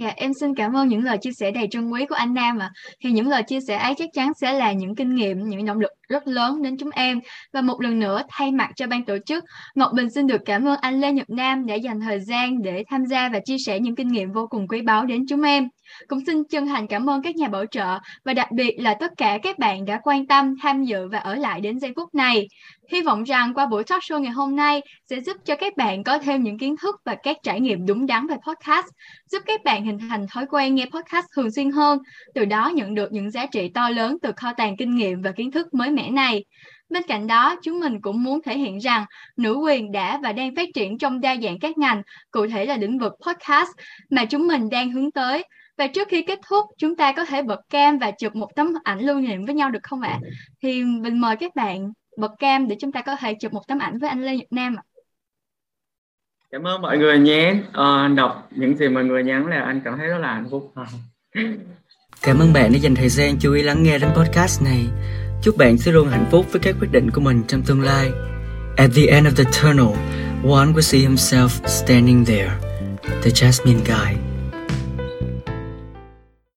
Dạ, em xin cảm ơn những lời chia sẻ đầy trân quý của anh Nam ạ. À. Thì những lời chia sẻ ấy chắc chắn sẽ là những kinh nghiệm, những động lực rất lớn đến chúng em. Và một lần nữa, thay mặt cho ban tổ chức, Ngọc Bình xin được cảm ơn anh Lê Nhật Nam đã dành thời gian để tham gia và chia sẻ những kinh nghiệm vô cùng quý báu đến chúng em. Cũng xin chân thành cảm ơn các nhà bảo trợ và đặc biệt là tất cả các bạn đã quan tâm, tham dự và ở lại đến giây phút này. Hy vọng rằng qua buổi talk show ngày hôm nay sẽ giúp cho các bạn có thêm những kiến thức và các trải nghiệm đúng đắn về podcast, giúp các bạn hình thành thói quen nghe podcast thường xuyên hơn, từ đó nhận được những giá trị to lớn từ kho tàng kinh nghiệm và kiến thức mới mẻ này. Bên cạnh đó, chúng mình cũng muốn thể hiện rằng nữ quyền đã và đang phát triển trong đa dạng các ngành, cụ thể là lĩnh vực podcast mà chúng mình đang hướng tới và trước khi kết thúc, chúng ta có thể bật cam và chụp một tấm ảnh lưu niệm với nhau được không ạ? Thì mình mời các bạn bật cam để chúng ta có thể chụp một tấm ảnh với anh Lê Nhật Nam ạ. Cảm ơn mọi người nhé. À, đọc những gì mọi người nhắn là anh cảm thấy rất là hạnh phúc. Cảm ơn bạn đã dành thời gian chú ý lắng nghe đến podcast này. Chúc bạn sẽ luôn hạnh phúc với các quyết định của mình trong tương lai. At the end of the tunnel, one will see himself standing there, the Jasmine guy.